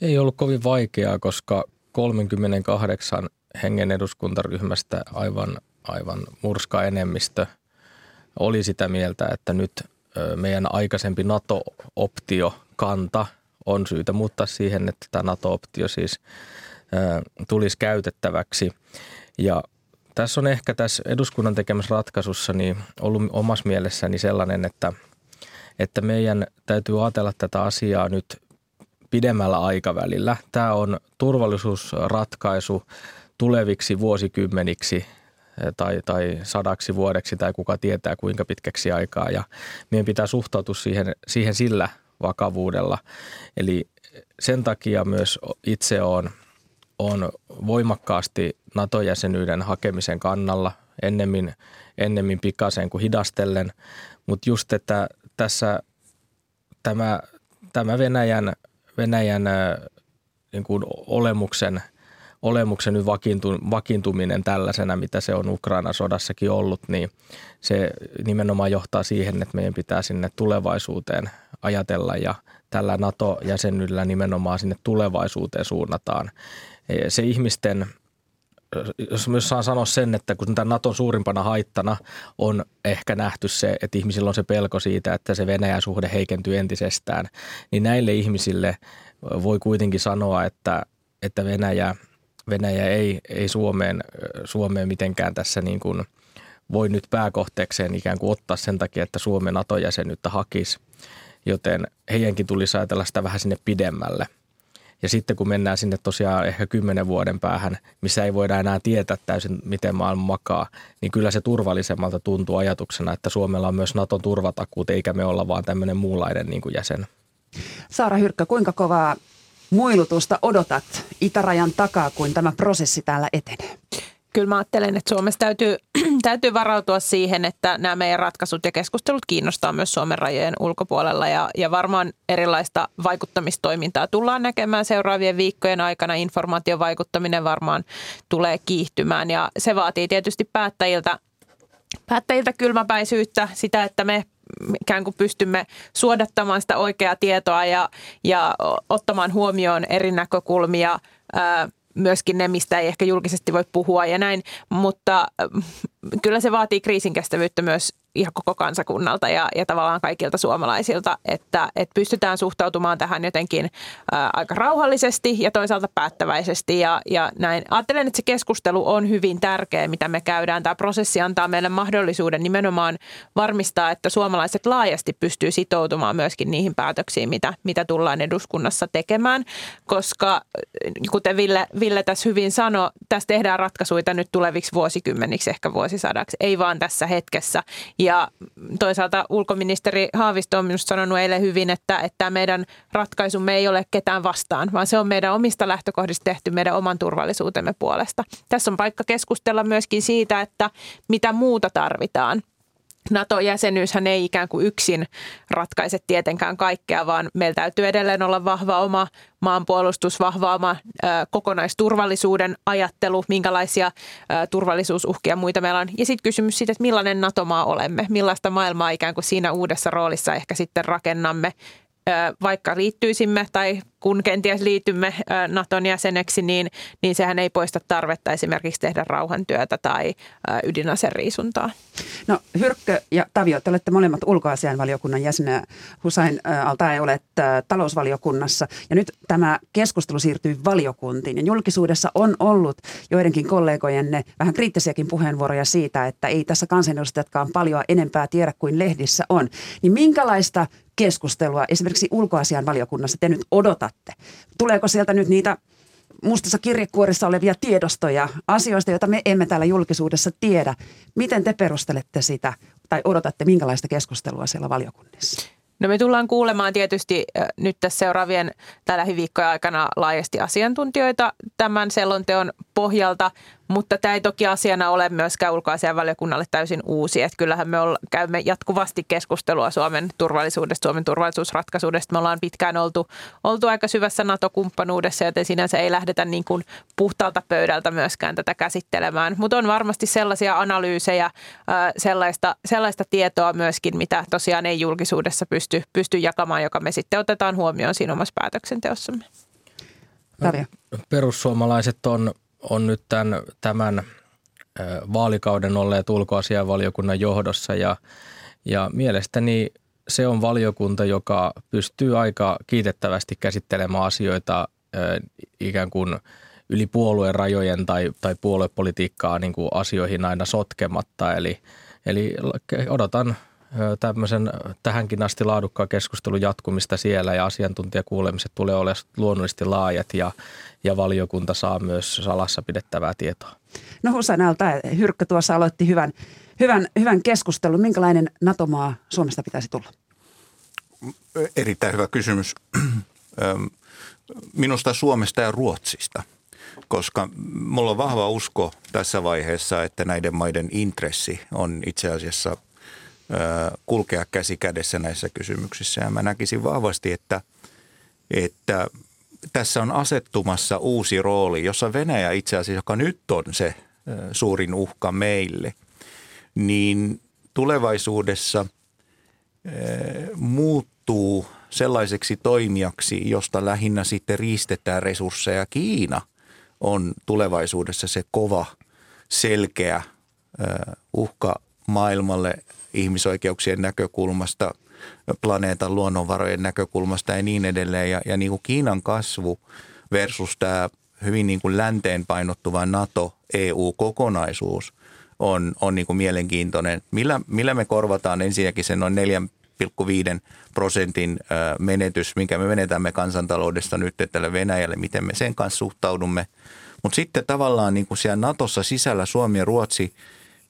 [SPEAKER 6] Ei ollut kovin vaikeaa, koska 38 hengen eduskuntaryhmästä aivan, aivan murska enemmistö oli sitä mieltä, että nyt meidän aikaisempi NATO-optio kanta on syytä muuttaa siihen, että tämä NATO-optio siis tulisi käytettäväksi. Ja tässä on ehkä tässä eduskunnan tekemässä ratkaisussa niin ollut omassa mielessäni sellainen, että, että meidän täytyy ajatella tätä asiaa nyt pidemmällä aikavälillä. Tämä on turvallisuusratkaisu tuleviksi vuosikymmeniksi eh, tai, tai sadaksi vuodeksi tai kuka tietää kuinka pitkäksi aikaa. Ja meidän pitää suhtautua siihen, siihen sillä vakavuudella. Eli sen takia myös itse on, on voimakkaasti NATO-jäsenyyden hakemisen kannalla ennemmin, ennemmin pikaisen kuin hidastellen. Mutta just, että tässä tämä, tämä Venäjän, Venäjän eh, niin kuin olemuksen – olemuksen nyt vakiintu, vakiintuminen tällaisena, mitä se on Ukraina sodassakin ollut, niin se nimenomaan johtaa siihen, että meidän pitää sinne tulevaisuuteen ajatella ja tällä NATO-jäsenyydellä nimenomaan sinne tulevaisuuteen suunnataan. Se ihmisten jos myös saan sanoa sen, että kun tämä Naton suurimpana haittana on ehkä nähty se, että ihmisillä on se pelko siitä, että se Venäjän suhde heikentyy entisestään, niin näille ihmisille voi kuitenkin sanoa, että että Venäjä, Venäjä ei, ei Suomeen, Suomeen mitenkään tässä niin kuin voi nyt pääkohteekseen ikään kuin ottaa sen takia, että Suomen NATO-jäsenyyttä hakisi. Joten heidänkin tulisi ajatella sitä vähän sinne pidemmälle. Ja sitten kun mennään sinne tosiaan ehkä kymmenen vuoden päähän, missä ei voida enää tietää täysin, miten maailma makaa, niin kyllä se turvallisemmalta tuntuu ajatuksena, että Suomella on myös Naton turvatakuut, eikä me olla vaan tämmöinen muunlainen niin kuin jäsen.
[SPEAKER 2] Saara Hyrkkö, kuinka kovaa muilutusta odotat itärajan takaa, kun tämä prosessi täällä etenee?
[SPEAKER 1] Kyllä mä ajattelen, että Suomessa täytyy, täytyy varautua siihen, että nämä meidän ratkaisut ja keskustelut kiinnostaa myös Suomen rajojen ulkopuolella ja, ja varmaan erilaista vaikuttamistoimintaa tullaan näkemään seuraavien viikkojen aikana. Informaation vaikuttaminen varmaan tulee kiihtymään ja se vaatii tietysti päättäjiltä, päättäjiltä kylmäpäisyyttä, sitä, että me ikään kuin pystymme suodattamaan sitä oikeaa tietoa ja, ja ottamaan huomioon eri näkökulmia, myöskin ne, mistä ei ehkä julkisesti voi puhua ja näin, mutta kyllä se vaatii kriisinkestävyyttä myös ihan koko kansakunnalta ja, ja tavallaan kaikilta suomalaisilta, että, että pystytään suhtautumaan tähän jotenkin ää, aika rauhallisesti ja toisaalta päättäväisesti ja, ja näin. Ajattelen, että se keskustelu on hyvin tärkeä, mitä me käydään. Tämä prosessi antaa meille mahdollisuuden nimenomaan varmistaa, että suomalaiset laajasti pystyy sitoutumaan myöskin niihin päätöksiin, mitä, mitä tullaan eduskunnassa tekemään, koska kuten Ville, Ville tässä hyvin sanoi, tässä tehdään ratkaisuja nyt tuleviksi vuosikymmeniksi, ehkä vuosisadaksi, ei vaan tässä hetkessä. Ja toisaalta ulkoministeri Haavisto on minusta sanonut eilen hyvin, että, että meidän ratkaisumme ei ole ketään vastaan, vaan se on meidän omista lähtökohdista tehty meidän oman turvallisuutemme puolesta. Tässä on paikka keskustella myöskin siitä, että mitä muuta tarvitaan – NATO-jäsenyyshän ei ikään kuin yksin ratkaise tietenkään kaikkea, vaan meillä täytyy edelleen olla vahva oma maanpuolustus, vahva oma ö, kokonaisturvallisuuden ajattelu, minkälaisia ö, turvallisuusuhkia muita meillä on. Ja sitten kysymys siitä, että millainen NATO-maa olemme, millaista maailmaa ikään kuin siinä uudessa roolissa ehkä sitten rakennamme, ö, vaikka liittyisimme tai kun kenties liitymme Naton jäseneksi, niin, niin sehän ei poista tarvetta esimerkiksi tehdä rauhantyötä tai ydinaseriisuntaa.
[SPEAKER 2] No Hyrkkö ja Tavio, te olette molemmat ulkoasianvaliokunnan jäseniä. Husain Altae olet talousvaliokunnassa. Ja nyt tämä keskustelu siirtyy valiokuntiin. Ja julkisuudessa on ollut joidenkin kollegojenne vähän kriittisiäkin puheenvuoroja siitä, että ei tässä kansanedustajatkaan paljon enempää tiedä kuin lehdissä on. Niin minkälaista keskustelua esimerkiksi ulkoasian valiokunnassa te nyt odotatte? Tuleeko sieltä nyt niitä mustassa kirjekuorissa olevia tiedostoja asioista, joita me emme täällä julkisuudessa tiedä? Miten te perustelette sitä tai odotatte minkälaista keskustelua siellä valiokunnissa?
[SPEAKER 1] No me tullaan kuulemaan tietysti nyt tässä seuraavien tällä lähiviikkojen aikana laajasti asiantuntijoita tämän selonteon pohjalta – mutta tämä ei toki asiana ole myöskään ulkoasianvaliokunnalle täysin uusi. Että kyllähän me olla, käymme jatkuvasti keskustelua Suomen turvallisuudesta, Suomen turvallisuusratkaisuudesta. Me ollaan pitkään oltu, oltu aika syvässä NATO-kumppanuudessa, joten sinänsä ei lähdetä niin kuin puhtaalta pöydältä myöskään tätä käsittelemään. Mutta on varmasti sellaisia analyysejä, sellaista, sellaista tietoa myöskin, mitä tosiaan ei julkisuudessa pysty, pysty jakamaan, joka me sitten otetaan huomioon siinä omassa päätöksenteossamme.
[SPEAKER 6] Perussuomalaiset on on nyt tämän, tämän vaalikauden olleet ulkoasianvaliokunnan johdossa ja, ja mielestäni se on valiokunta, joka pystyy aika kiitettävästi käsittelemään asioita ikään kuin yli puolueen rajojen tai, tai puoluepolitiikkaa niin kuin asioihin aina sotkematta. Eli, eli odotan tämmöisen tähänkin asti laadukkaan keskustelun jatkumista siellä ja asiantuntijakuulemiset tulee olemaan luonnollisesti laajat ja, ja valiokunta saa myös salassa pidettävää tietoa.
[SPEAKER 2] No Husanalta, Hyrkkö tuossa aloitti hyvän, hyvän, hyvän keskustelun. Minkälainen NATO-maa Suomesta pitäisi tulla?
[SPEAKER 5] Erittäin hyvä kysymys. Minusta Suomesta ja Ruotsista, koska mulla on vahva usko tässä vaiheessa, että näiden maiden intressi on itse asiassa kulkea käsi kädessä näissä kysymyksissä. Ja mä näkisin vahvasti, että, että tässä on asettumassa uusi rooli, jossa Venäjä itse asiassa, joka nyt on se suurin uhka meille, niin tulevaisuudessa muuttuu sellaiseksi toimijaksi, josta lähinnä sitten riistetään resursseja. Kiina on tulevaisuudessa se kova, selkeä uhka maailmalle ihmisoikeuksien näkökulmasta, planeetan luonnonvarojen näkökulmasta ja niin edelleen. Ja, ja niin kuin Kiinan kasvu versus tämä hyvin niin kuin länteen painottuva NATO-EU-kokonaisuus on, on niin kuin mielenkiintoinen. Millä, millä me korvataan ensinnäkin sen noin 4,5 prosentin menetys, minkä me menetämme kansantaloudesta nyt tälle Venäjälle, miten me sen kanssa suhtaudumme. Mutta sitten tavallaan niin kuin siellä Natossa sisällä Suomi ja Ruotsi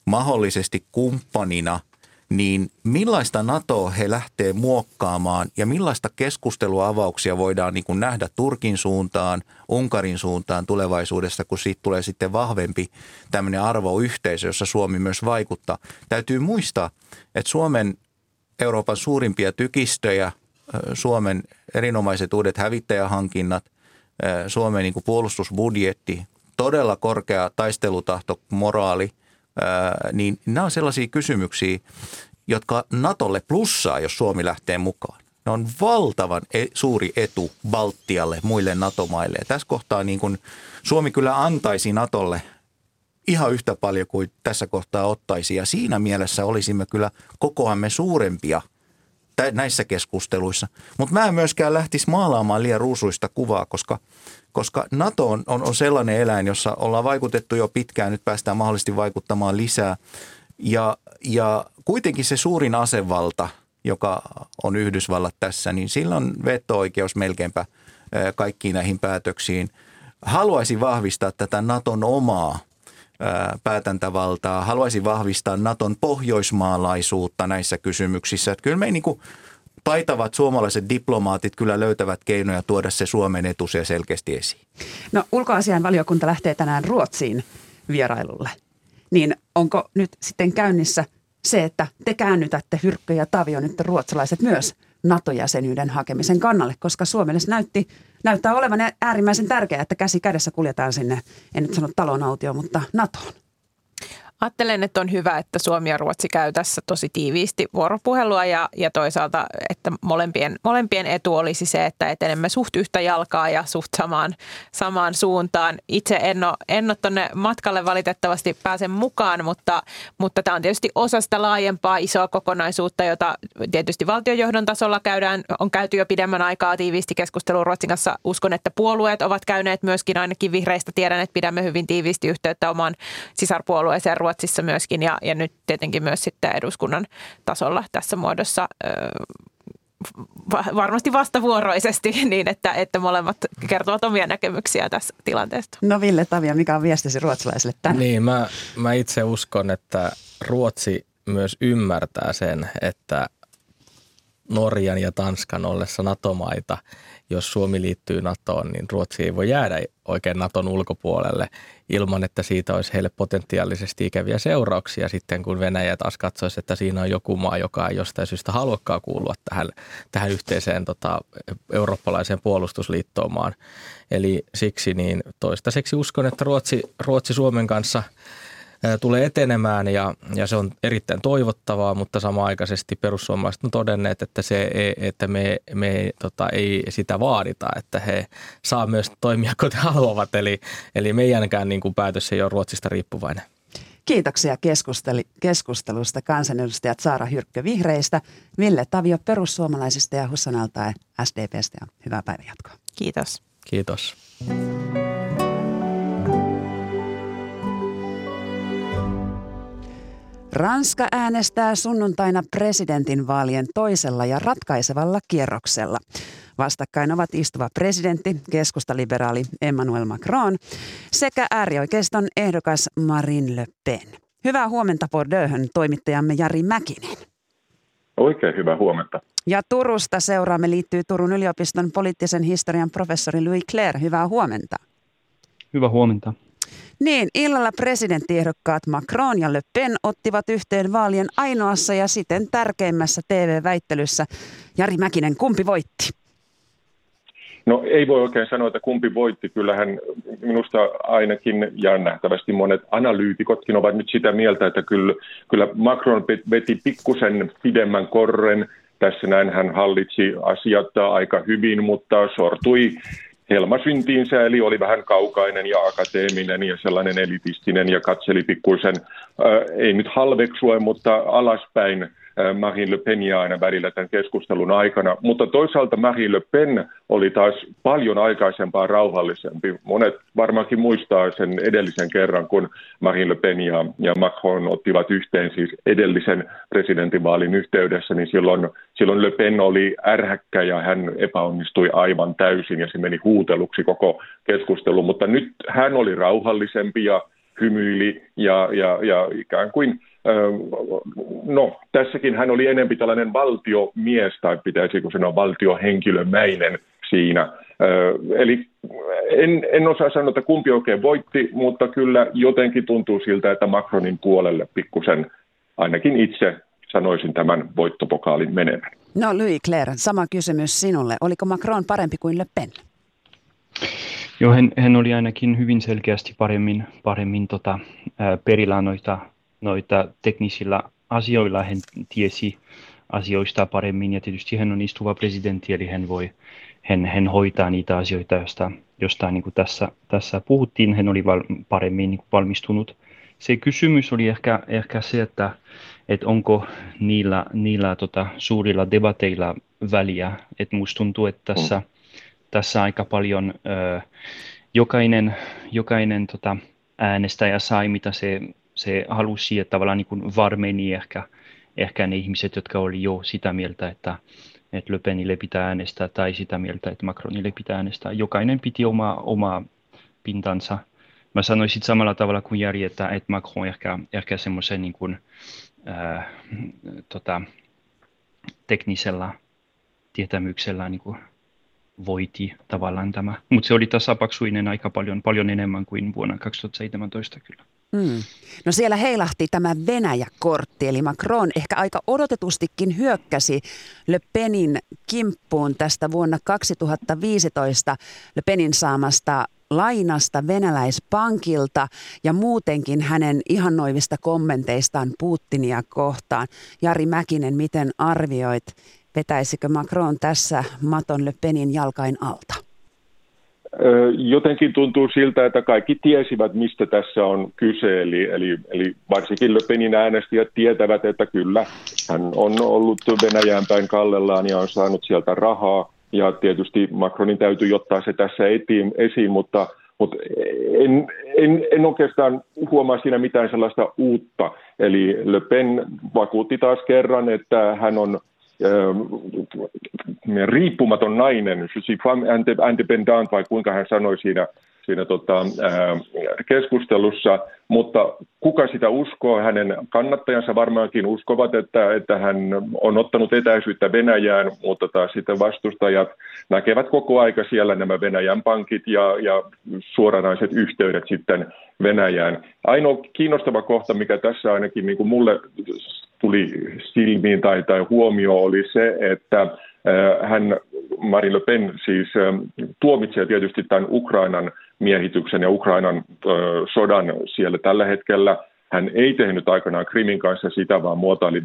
[SPEAKER 5] mahdollisesti kumppanina – niin millaista NATOa he lähtee muokkaamaan ja millaista keskusteluavauksia voidaan niin kuin nähdä Turkin suuntaan, Unkarin suuntaan tulevaisuudessa, kun siitä tulee sitten vahvempi tämmöinen arvoyhteisö, jossa Suomi myös vaikuttaa. Täytyy muistaa, että Suomen Euroopan suurimpia tykistöjä, Suomen erinomaiset uudet hävittäjähankinnat, Suomen niin kuin puolustusbudjetti, todella korkea taistelutahto, moraali – niin nämä on sellaisia kysymyksiä, jotka Natolle plussaa, jos Suomi lähtee mukaan. Ne on valtavan e- suuri etu Baltialle, muille NATO-maille. Ja tässä kohtaa niin kun Suomi kyllä antaisi Natolle ihan yhtä paljon kuin tässä kohtaa ottaisi. Ja siinä mielessä olisimme kyllä kokoamme suurempia näissä keskusteluissa. Mutta mä en myöskään lähtisi maalaamaan liian ruusuista kuvaa, koska – koska NATO on, on, on sellainen eläin, jossa ollaan vaikutettu jo pitkään, nyt päästään mahdollisesti vaikuttamaan lisää. Ja, ja kuitenkin se suurin asevalta, joka on Yhdysvallat tässä, niin sillä on veto-oikeus melkeinpä kaikkiin näihin päätöksiin. Haluaisin vahvistaa tätä Naton omaa päätäntävaltaa, haluaisin vahvistaa Naton pohjoismaalaisuutta näissä kysymyksissä. Että kyllä me ei niin kuin taitavat suomalaiset diplomaatit kyllä löytävät keinoja tuoda se Suomen etu siellä selkeästi esiin.
[SPEAKER 2] No ulkoasian valiokunta lähtee tänään Ruotsiin vierailulle. Niin onko nyt sitten käynnissä se, että te käännytätte Hyrkkö ja Tavio nyt ruotsalaiset myös NATO-jäsenyyden hakemisen kannalle, koska Suomelle näytti, näyttää olevan äärimmäisen tärkeää, että käsi kädessä kuljetaan sinne, en nyt sano talon autio, mutta NATOon.
[SPEAKER 1] Ajattelen, että on hyvä, että Suomi ja Ruotsi käy tässä tosi tiiviisti vuoropuhelua ja, ja toisaalta, että molempien, molempien etu olisi se, että etenemme suht yhtä jalkaa ja suht samaan, samaan suuntaan. Itse en ole, en ole tuonne matkalle valitettavasti pääsen mukaan, mutta, mutta tämä on tietysti osa sitä laajempaa isoa kokonaisuutta, jota tietysti valtionjohdon tasolla käydään, on käyty jo pidemmän aikaa tiiviisti keskustelua Ruotsin kanssa. Uskon, että puolueet ovat käyneet myöskin ainakin vihreistä. Tiedän, että pidämme hyvin tiiviisti yhteyttä omaan sisarpuolueeseen Ruotsissa myöskin ja, ja nyt tietenkin myös sitten eduskunnan tasolla tässä muodossa varmasti vastavuoroisesti niin, että, että molemmat kertovat omia näkemyksiä tässä tilanteesta.
[SPEAKER 2] No Ville Tavia, mikä on viestisi ruotsalaisille tänään?
[SPEAKER 6] Niin, mä, mä itse uskon, että Ruotsi myös ymmärtää sen, että Norjan ja Tanskan ollessa NATO-maita, jos Suomi liittyy NATOon, niin Ruotsi ei voi jäädä oikein NATOn ulkopuolelle ilman, että siitä olisi heille potentiaalisesti ikäviä seurauksia sitten, kun Venäjä taas katsoisi, että siinä on joku maa, joka ei jostain syystä haluakaan kuulua tähän, tähän yhteiseen tota, eurooppalaiseen puolustusliittoomaan. Eli siksi niin toistaiseksi uskon, että Ruotsi, Ruotsi Suomen kanssa – tulee etenemään ja, ja se on erittäin toivottavaa, mutta samaaikaisesti perussuomalaiset on todenneet, että, se ei, että me, me tota, ei sitä vaadita, että he saa myös toimia kuten haluavat. Eli, eli meidänkään niin kuin päätös ei ole Ruotsista riippuvainen.
[SPEAKER 2] Kiitoksia keskustelusta kansanedustajat Saara Hyrkkö Vihreistä, Ville Tavio perussuomalaisista ja Hussan Altae SDPstä. Ja hyvää päivänjatkoa.
[SPEAKER 1] Kiitos.
[SPEAKER 6] Kiitos.
[SPEAKER 2] Ranska äänestää sunnuntaina presidentinvaalien toisella ja ratkaisevalla kierroksella. Vastakkain ovat istuva presidentti, keskustaliberaali Emmanuel Macron sekä äärioikeiston ehdokas Marine Le Pen. Hyvää huomenta Bordeaux'n toimittajamme Jari Mäkinen.
[SPEAKER 7] Oikein hyvää huomenta.
[SPEAKER 2] Ja Turusta seuraamme liittyy Turun yliopiston poliittisen historian professori Louis Claire. Hyvää huomenta.
[SPEAKER 8] Hyvää huomenta.
[SPEAKER 2] Niin, illalla presidenttiehdokkaat Macron ja Le Pen ottivat yhteen vaalien ainoassa ja siten tärkeimmässä TV-väittelyssä. Jari Mäkinen, kumpi voitti?
[SPEAKER 7] No ei voi oikein sanoa, että kumpi voitti. Kyllähän minusta ainakin ja nähtävästi monet analyytikotkin ovat nyt sitä mieltä, että kyllä, kyllä Macron veti pikkusen pidemmän korren. Tässä näin hän hallitsi asiat aika hyvin, mutta sortui Helma syntiinsä, eli oli vähän kaukainen ja akateeminen ja sellainen elitistinen ja katseli pikkuisen, äh, ei nyt halveksuen, mutta alaspäin Marine Le Penia aina välillä tämän keskustelun aikana. Mutta toisaalta Marine Le Pen oli taas paljon aikaisempaa rauhallisempi. Monet varmaankin muistaa sen edellisen kerran, kun Marine Le Pen ja, ja Macron ottivat yhteen siis edellisen presidentinvaalin yhteydessä, niin silloin, silloin Le Pen oli ärhäkkä ja hän epäonnistui aivan täysin ja se meni huuteluksi koko keskustelu. Mutta nyt hän oli rauhallisempi ja hymyili ja, ja, ja ikään kuin, no tässäkin hän oli enempi tällainen valtiomies tai pitäisikö sanoa valtiohenkilömäinen siinä. Eli en, en osaa sanoa, että kumpi oikein voitti, mutta kyllä jotenkin tuntuu siltä, että Macronin puolelle pikkusen ainakin itse sanoisin tämän voittopokaalin menevän.
[SPEAKER 2] No Louis Claire, sama kysymys sinulle. Oliko Macron parempi kuin Le Pen?
[SPEAKER 8] Joo, hän, hän oli ainakin hyvin selkeästi paremmin, paremmin tota, ää, perillä noita, noita teknisillä asioilla. Hän tiesi asioista paremmin ja tietysti hän on istuva presidentti, eli hän voi hän, hän hoitaa niitä asioita, joista, josta niin kuin tässä, tässä puhuttiin. Hän oli val, paremmin niin kuin valmistunut. Se kysymys oli ehkä, ehkä se, että, että onko niillä, niillä tota, suurilla debateilla väliä. Että musta tuntuu, että tässä mm tässä aika paljon ö, jokainen, jokainen tota, äänestäjä sai, mitä se, se halusi, että tavallaan niin varmeni ehkä, ehkä ne ihmiset, jotka oli jo sitä mieltä, että, että Le Penille pitää äänestää, tai sitä mieltä, että Macronille pitää äänestää. Jokainen piti oma, oma pintansa. Mä sanoisin samalla tavalla kuin Jari, että, että Macron ehkä, ehkä semmoisen niin kuin, äh, tota, teknisellä tietämyksellä niin kuin voiti tavallaan tämä. Mutta se oli tasapaksuinen aika paljon, paljon enemmän kuin vuonna 2017 kyllä. Mm.
[SPEAKER 2] No siellä heilahti tämä Venäjä-kortti, eli Macron ehkä aika odotetustikin hyökkäsi Le Penin kimppuun tästä vuonna 2015 Le Penin saamasta lainasta venäläispankilta ja muutenkin hänen ihannoivista kommenteistaan Putinia kohtaan. Jari Mäkinen, miten arvioit Vetäisikö Macron tässä Maton Le Penin jalkain alta?
[SPEAKER 7] Jotenkin tuntuu siltä, että kaikki tiesivät, mistä tässä on kyse. Eli, eli, eli varsinkin Le Penin äänestäjät tietävät, että kyllä hän on ollut Venäjään päin kallellaan ja on saanut sieltä rahaa. Ja tietysti Macronin täytyy ottaa se tässä etiin, esiin, mutta, mutta en, en, en oikeastaan huomaa siinä mitään sellaista uutta. Eli Le Pen vakuutti taas kerran, että hän on riippumaton nainen, je indépendante, vai kuinka hän sanoi siinä, siinä tota, ää, keskustelussa, mutta kuka sitä uskoo, hänen kannattajansa varmaankin uskovat, että, että hän on ottanut etäisyyttä Venäjään, mutta taas sitten vastustajat näkevät koko aika siellä nämä Venäjän pankit ja, ja suoranaiset yhteydet sitten Venäjään. Ainoa kiinnostava kohta, mikä tässä ainakin niin kuin mulle tuli silmiin tai, tai huomio oli se, että äh, hän, Marine Le Pen, siis äh, tuomitsee tietysti tämän Ukrainan miehityksen ja Ukrainan äh, sodan siellä tällä hetkellä. Hän ei tehnyt aikanaan Krimin kanssa sitä, vaan muotoili,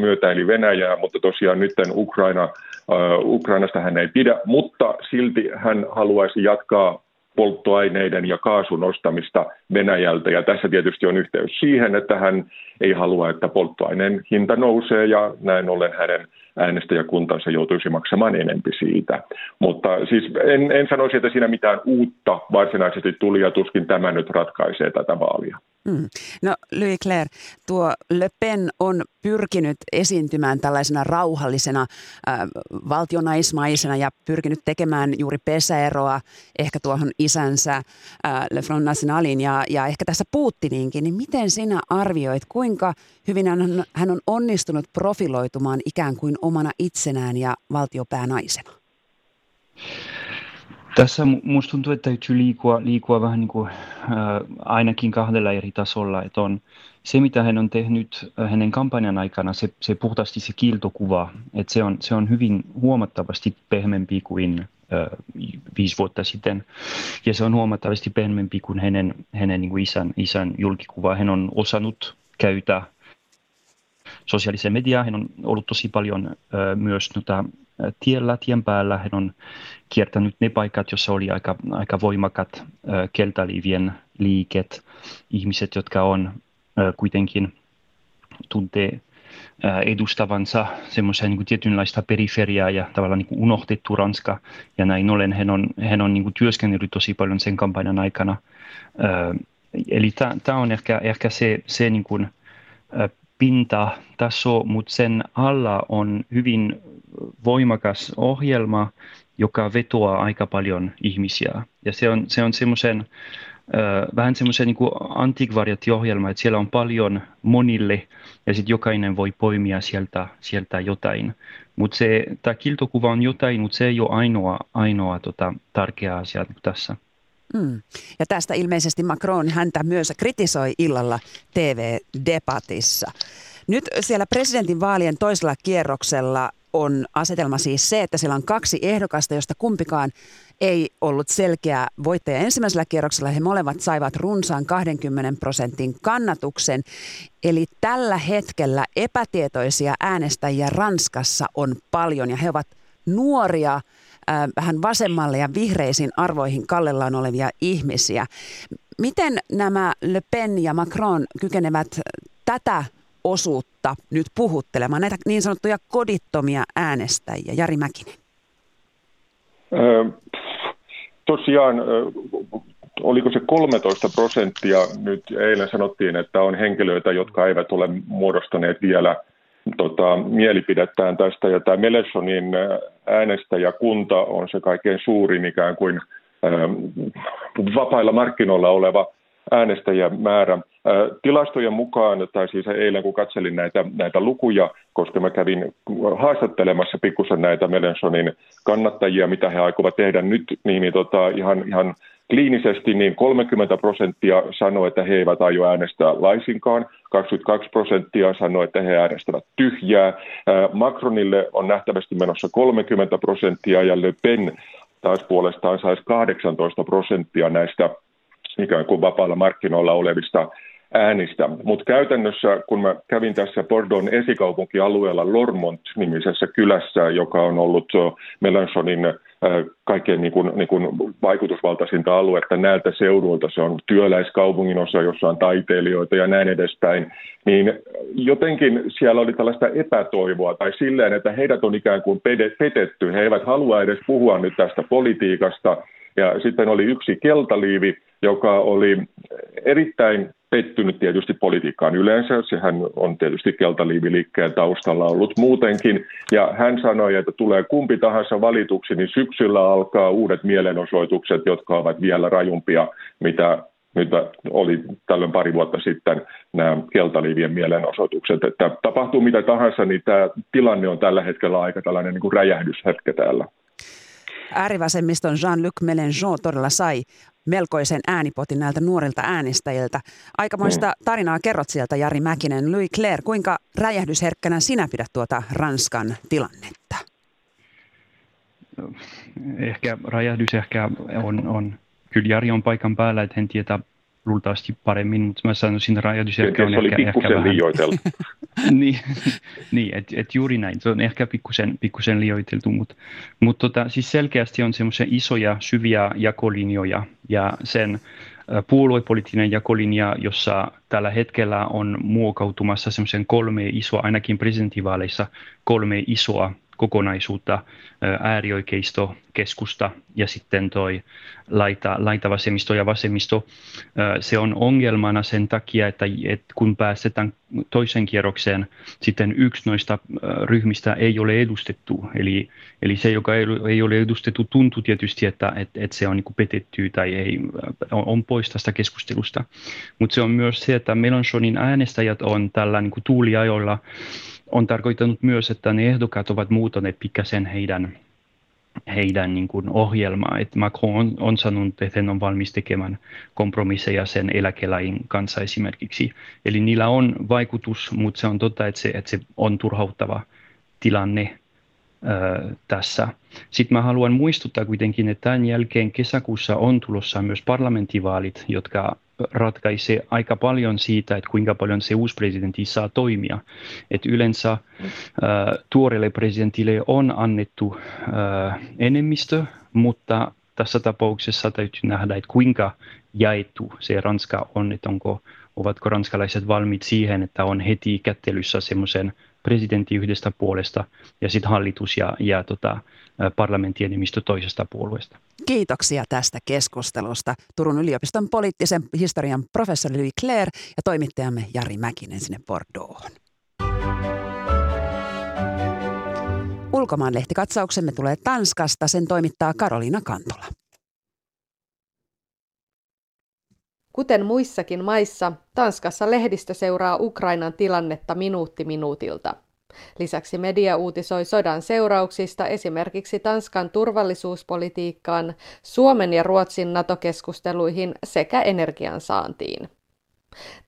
[SPEAKER 7] myötäili Venäjää, mutta tosiaan nyt Ukraina, Ukrainasta hän ei pidä, mutta silti hän haluaisi jatkaa polttoaineiden ja kaasun ostamista Venäjältä. Ja tässä tietysti on yhteys siihen, että hän ei halua, että polttoaineen hinta nousee ja näin ollen hänen äänestäjäkuntansa joutuisi maksamaan enempi siitä. Mutta siis en, en sanoisi, että siinä mitään uutta varsinaisesti tuli ja tuskin tämä nyt ratkaisee tätä vaalia. Mm.
[SPEAKER 2] No Louis Claire, tuo Le Pen on pyrkinyt esiintymään tällaisena rauhallisena äh, valtionaismaisena ja pyrkinyt tekemään juuri pesäeroa ehkä tuohon isänsä äh, Le Front Nationalin ja, ja ehkä tässä Putiniinkin. Niin miten sinä arvioit, kuinka hyvin hän hän on onnistunut profiloitumaan ikään kuin omana itsenään ja valtiopäänaisena?
[SPEAKER 8] Tässä musta tuntuu, että täytyy liikua, liikua vähän niin kuin, äh, ainakin kahdella eri tasolla. Että on se, mitä hän on tehnyt äh, hänen kampanjan aikana, se, se puhtaasti se kiiltokuva, että se on, se on hyvin huomattavasti pehmempi kuin äh, viisi vuotta sitten. Ja se on huomattavasti pehmempi kuin hänen, hänen niin kuin isän, isän julkikuva. Hän on osannut käyttää sosiaalisen mediaa. Hän on ollut tosi paljon äh, myös noita, tiellä, tien päällä. Hän on kiertänyt ne paikat, joissa oli aika, aika voimakat keltaliivien liiket, ihmiset, jotka on kuitenkin tuntee edustavansa semmoisia niin tietynlaista periferiaa ja tavallaan niin kuin Ranska. Ja näin ollen hän on, hän on niin kuin työskennellyt tosi paljon sen kampanjan aikana. Eli tämä on ehkä, ehkä se, se niin kuin, pintataso, mutta sen alla on hyvin voimakas ohjelma, joka vetoaa aika paljon ihmisiä. Ja se on, se on semmoisen, vähän semmoisen niin antikvariattiohjelma, että siellä on paljon monille ja sitten jokainen voi poimia sieltä, sieltä jotain. Mutta tämä kiltokuva on jotain, mutta se ei ole ainoa, ainoa tota, tärkeä asia tässä.
[SPEAKER 2] Mm. Ja tästä ilmeisesti Macron häntä myös kritisoi illalla TV-debatissa. Nyt siellä presidentin vaalien toisella kierroksella on asetelma siis se, että siellä on kaksi ehdokasta, josta kumpikaan ei ollut selkeä voittaja ensimmäisellä kierroksella. He molemmat saivat runsaan 20 prosentin kannatuksen. Eli tällä hetkellä epätietoisia äänestäjiä Ranskassa on paljon ja he ovat nuoria, äh, vähän vasemmalle ja vihreisiin arvoihin kallellaan olevia ihmisiä. Miten nämä Le Pen ja Macron kykenevät tätä osuutta nyt puhuttelemaan, näitä niin sanottuja kodittomia äänestäjiä? Jari Mäkinen.
[SPEAKER 7] Öö, tosiaan, oliko se 13 prosenttia, nyt eilen sanottiin, että on henkilöitä, jotka eivät ole muodostaneet vielä tota, mielipidettään tästä. Ja tämä Melesonin äänestäjäkunta on se kaikkein suurin ikään kuin vapailla markkinoilla oleva äänestäjämäärä. Tilastojen mukaan, tai siis eilen kun katselin näitä, näitä lukuja, koska mä kävin haastattelemassa pikkusen näitä Melensonin kannattajia, mitä he aikovat tehdä nyt, niin, niin tota, ihan, ihan kliinisesti niin 30 prosenttia sanoi, että he eivät aio äänestää laisinkaan, 22 prosenttia sanoi, että he äänestävät tyhjää. Macronille on nähtävästi menossa 30 prosenttia ja Le Pen taas puolestaan saisi 18 prosenttia näistä ikään kuin vapailla markkinoilla olevista äänistä. Mutta käytännössä, kun mä kävin tässä Bordeaux esikaupunkialueella Lormont-nimisessä kylässä, joka on ollut Melanchonin kaikkein niin kuin, niin kuin vaikutusvaltaisinta aluetta näiltä seuduilta, se on työläiskaupungin osa, jossa on taiteilijoita ja näin edespäin, niin jotenkin siellä oli tällaista epätoivoa tai silleen, että heidät on ikään kuin petetty, he eivät halua edes puhua nyt tästä politiikasta, ja sitten oli yksi keltaliivi, joka oli erittäin pettynyt tietysti politiikkaan yleensä. Sehän on tietysti keltaliiviliikkeen taustalla ollut muutenkin. Ja hän sanoi, että tulee kumpi tahansa valituksi, niin syksyllä alkaa uudet mielenosoitukset, jotka ovat vielä rajumpia, mitä nyt oli tällöin pari vuotta sitten nämä keltaliivien mielenosoitukset. Että tapahtuu mitä tahansa, niin tämä tilanne on tällä hetkellä aika tällainen niin kuin räjähdyshetke täällä.
[SPEAKER 2] Äärivasemmiston Jean-Luc Mélenchon todella sai melkoisen äänipotin näiltä nuorilta äänestäjiltä. Aikamoista mm. tarinaa kerrot sieltä, Jari Mäkinen. Louis Claire, kuinka räjähdysherkkänä sinä pidät tuota Ranskan tilannetta?
[SPEAKER 8] Ehkä räjähdys ehkä on, on kyllä Jari on paikan päällä, että hän tietää luultavasti paremmin, mutta mä sanoisin, että räjähdys ehkä on
[SPEAKER 7] ehkä, ehkä vähän...
[SPEAKER 8] niin, niin että et juuri näin. Se on ehkä pikkusen, pikkusen liioiteltu, mutta mut tota, siis selkeästi on semmoisia isoja, syviä jakolinjoja ja sen puoluepoliittinen jakolinja, jossa tällä hetkellä on muokautumassa semmoisen kolme isoa, ainakin presidentinvaaleissa kolme isoa kokonaisuutta, äärioikeisto, keskusta ja sitten toi laita, laitavasemmisto ja vasemmisto. Se on ongelmana sen takia, että, että kun päästetään toisen kierrokseen, sitten yksi noista ryhmistä ei ole edustettu. Eli, eli se, joka ei ole edustettu, tuntuu tietysti, että, että, että se on niin petetty tai ei, on, pois tästä keskustelusta. Mutta se on myös se, että Melanchonin äänestäjät on tällä niin tuuliajoilla on tarkoittanut myös, että ne ehdokkaat ovat muuttaneet pikkasen heidän, heidän niin kuin ohjelmaa. Et Macron on, on sanonut, että hän on valmis tekemään kompromisseja sen eläkelain kanssa esimerkiksi. Eli niillä on vaikutus, mutta se on totta, että se, että se on turhauttava tilanne ö, tässä. Sitten mä haluan muistuttaa kuitenkin, että tämän jälkeen kesäkuussa on tulossa myös parlamenttivaalit, jotka ratkaisee aika paljon siitä, että kuinka paljon se uusi presidentti saa toimia. Et yleensä äh, tuoreelle presidentille on annettu äh, enemmistö, mutta tässä tapauksessa täytyy nähdä, että kuinka jaettu se Ranska on, että onko, ovatko ranskalaiset valmiit siihen, että on heti kättelyssä semmoisen presidentti yhdestä puolesta ja sitten hallitus ja, ja tota, parlamenttienemistö toisesta puolueesta.
[SPEAKER 2] Kiitoksia tästä keskustelusta. Turun yliopiston poliittisen historian professori Louis Claire ja toimittajamme Jari Mäkinen sinne Bordeauxon. Ulkomaanlehtikatsauksemme tulee Tanskasta, sen toimittaa Karoliina Kantola.
[SPEAKER 9] Kuten muissakin maissa, Tanskassa lehdistö seuraa Ukrainan tilannetta minuutti minuutilta. Lisäksi media uutisoi sodan seurauksista esimerkiksi Tanskan turvallisuuspolitiikkaan, Suomen ja Ruotsin NATO-keskusteluihin sekä energiansaantiin.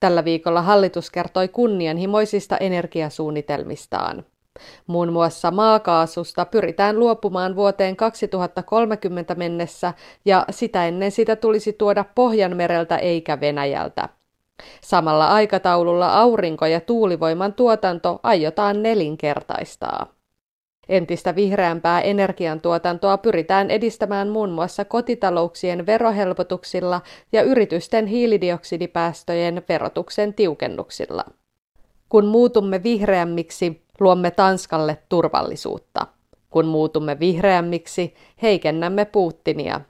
[SPEAKER 9] Tällä viikolla hallitus kertoi kunnianhimoisista energiasuunnitelmistaan. Muun muassa maakaasusta pyritään luopumaan vuoteen 2030 mennessä ja sitä ennen sitä tulisi tuoda Pohjanmereltä eikä Venäjältä. Samalla aikataululla aurinko- ja tuulivoiman tuotanto aiotaan nelinkertaistaa. Entistä vihreämpää energiantuotantoa pyritään edistämään muun muassa kotitalouksien verohelpotuksilla ja yritysten hiilidioksidipäästöjen verotuksen tiukennuksilla. Kun muutumme vihreämmiksi, luomme Tanskalle turvallisuutta. Kun muutumme vihreämmiksi, heikennämme Putinia.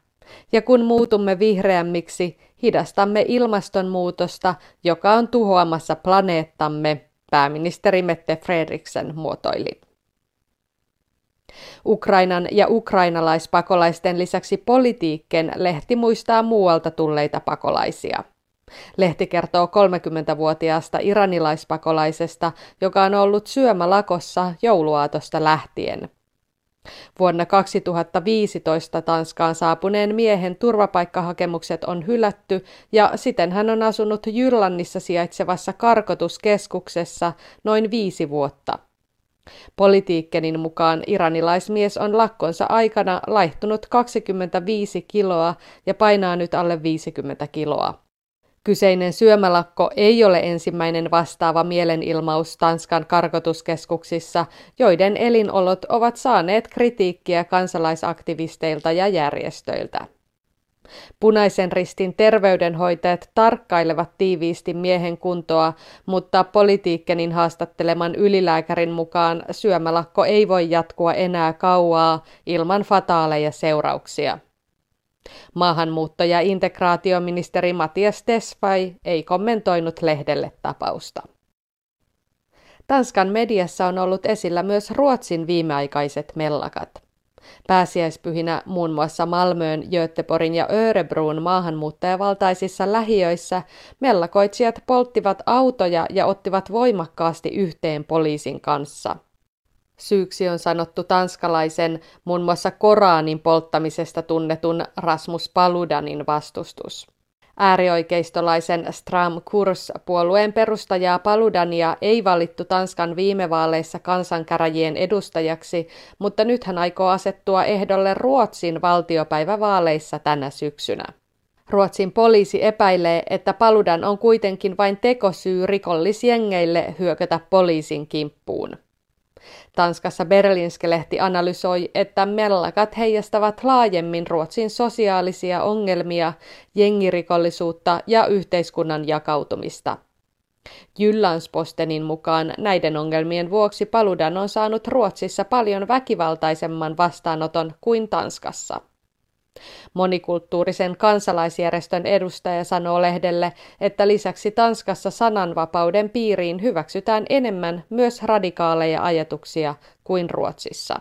[SPEAKER 9] Ja kun muutumme vihreämmiksi, hidastamme ilmastonmuutosta, joka on tuhoamassa planeettamme, pääministeri Mette Fredriksen muotoili. Ukrainan ja ukrainalaispakolaisten lisäksi politiikken lehti muistaa muualta tulleita pakolaisia. Lehti kertoo 30-vuotiaasta iranilaispakolaisesta, joka on ollut syömälakossa jouluaatosta lähtien. Vuonna 2015 Tanskaan saapuneen miehen turvapaikkahakemukset on hylätty ja siten hän on asunut Jyllannissa sijaitsevassa karkotuskeskuksessa noin viisi vuotta. Politiikkenin mukaan iranilaismies on lakkonsa aikana laihtunut 25 kiloa ja painaa nyt alle 50 kiloa. Kyseinen syömälakko ei ole ensimmäinen vastaava mielenilmaus Tanskan karkotuskeskuksissa, joiden elinolot ovat saaneet kritiikkiä kansalaisaktivisteilta ja järjestöiltä. Punaisen ristin terveydenhoitajat tarkkailevat tiiviisti miehen kuntoa, mutta politiikkenin haastatteleman ylilääkärin mukaan syömälakko ei voi jatkua enää kauaa ilman fataaleja seurauksia. Maahanmuutto- ja integraatioministeri Matias Tesfai ei kommentoinut lehdelle tapausta. Tanskan mediassa on ollut esillä myös Ruotsin viimeaikaiset mellakat. Pääsiäispyhinä muun muassa Malmöön, Göteborgin ja Örebruun maahanmuuttajavaltaisissa lähiöissä mellakoitsijat polttivat autoja ja ottivat voimakkaasti yhteen poliisin kanssa – Syyksi on sanottu tanskalaisen muun muassa Koraanin polttamisesta tunnetun Rasmus Paludanin vastustus. Äärioikeistolaisen Stram Kurs puolueen perustajaa Paludania ei valittu Tanskan viime vaaleissa kansankäräjien edustajaksi, mutta nyt hän aikoo asettua ehdolle Ruotsin valtiopäivävaaleissa tänä syksynä. Ruotsin poliisi epäilee, että Paludan on kuitenkin vain tekosyy rikollisjengeille hyökätä poliisin kimppuun. Tanskassa Berlinske-lehti analysoi, että mellakat heijastavat laajemmin Ruotsin sosiaalisia ongelmia, jengirikollisuutta ja yhteiskunnan jakautumista. Jyllandspostenin mukaan näiden ongelmien vuoksi Paludan on saanut Ruotsissa paljon väkivaltaisemman vastaanoton kuin Tanskassa. Monikulttuurisen kansalaisjärjestön edustaja sanoo lehdelle, että lisäksi Tanskassa sananvapauden piiriin hyväksytään enemmän myös radikaaleja ajatuksia kuin Ruotsissa.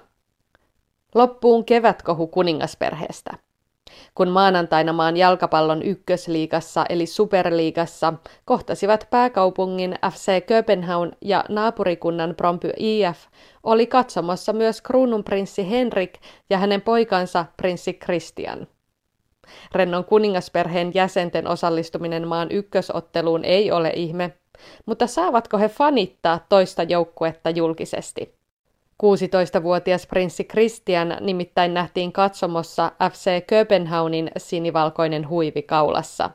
[SPEAKER 9] Loppuun kevätkohu kuningasperheestä. Kun maanantaina maan jalkapallon ykkösliigassa eli superliigassa kohtasivat pääkaupungin FC Köpenhaun ja naapurikunnan Bromby IF, oli katsomassa myös kruununprinssi Henrik ja hänen poikansa prinssi Christian. Rennon kuningasperheen jäsenten osallistuminen maan ykkösotteluun ei ole ihme, mutta saavatko he fanittaa toista joukkuetta julkisesti? 16-vuotias prinssi Christian nimittäin nähtiin katsomossa FC Köpenhaunin sinivalkoinen huivi kaulassa.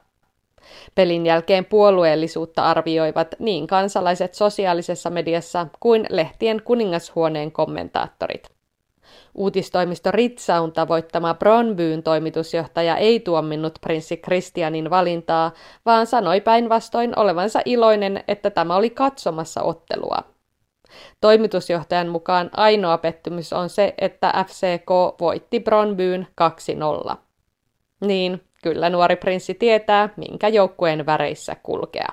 [SPEAKER 9] Pelin jälkeen puolueellisuutta arvioivat niin kansalaiset sosiaalisessa mediassa kuin lehtien kuningashuoneen kommentaattorit. Uutistoimisto Ritsaun tavoittama Bronbyyn toimitusjohtaja ei tuominnut prinssi Christianin valintaa, vaan sanoi päinvastoin olevansa iloinen, että tämä oli katsomassa ottelua. Toimitusjohtajan mukaan ainoa pettymys on se, että FCK voitti Bronbyyn 2-0. Niin, kyllä nuori prinssi tietää, minkä joukkueen väreissä kulkea.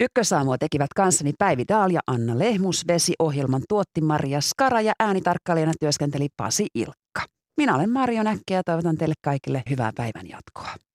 [SPEAKER 2] Ykkösaamua tekivät kanssani Päivi Daal ja Anna Lehmus. Vesi-ohjelman tuotti Maria Skara ja äänitarkkailijana työskenteli Pasi Ilkka. Minä olen Marjo Näkki ja toivotan teille kaikille hyvää päivän jatkoa.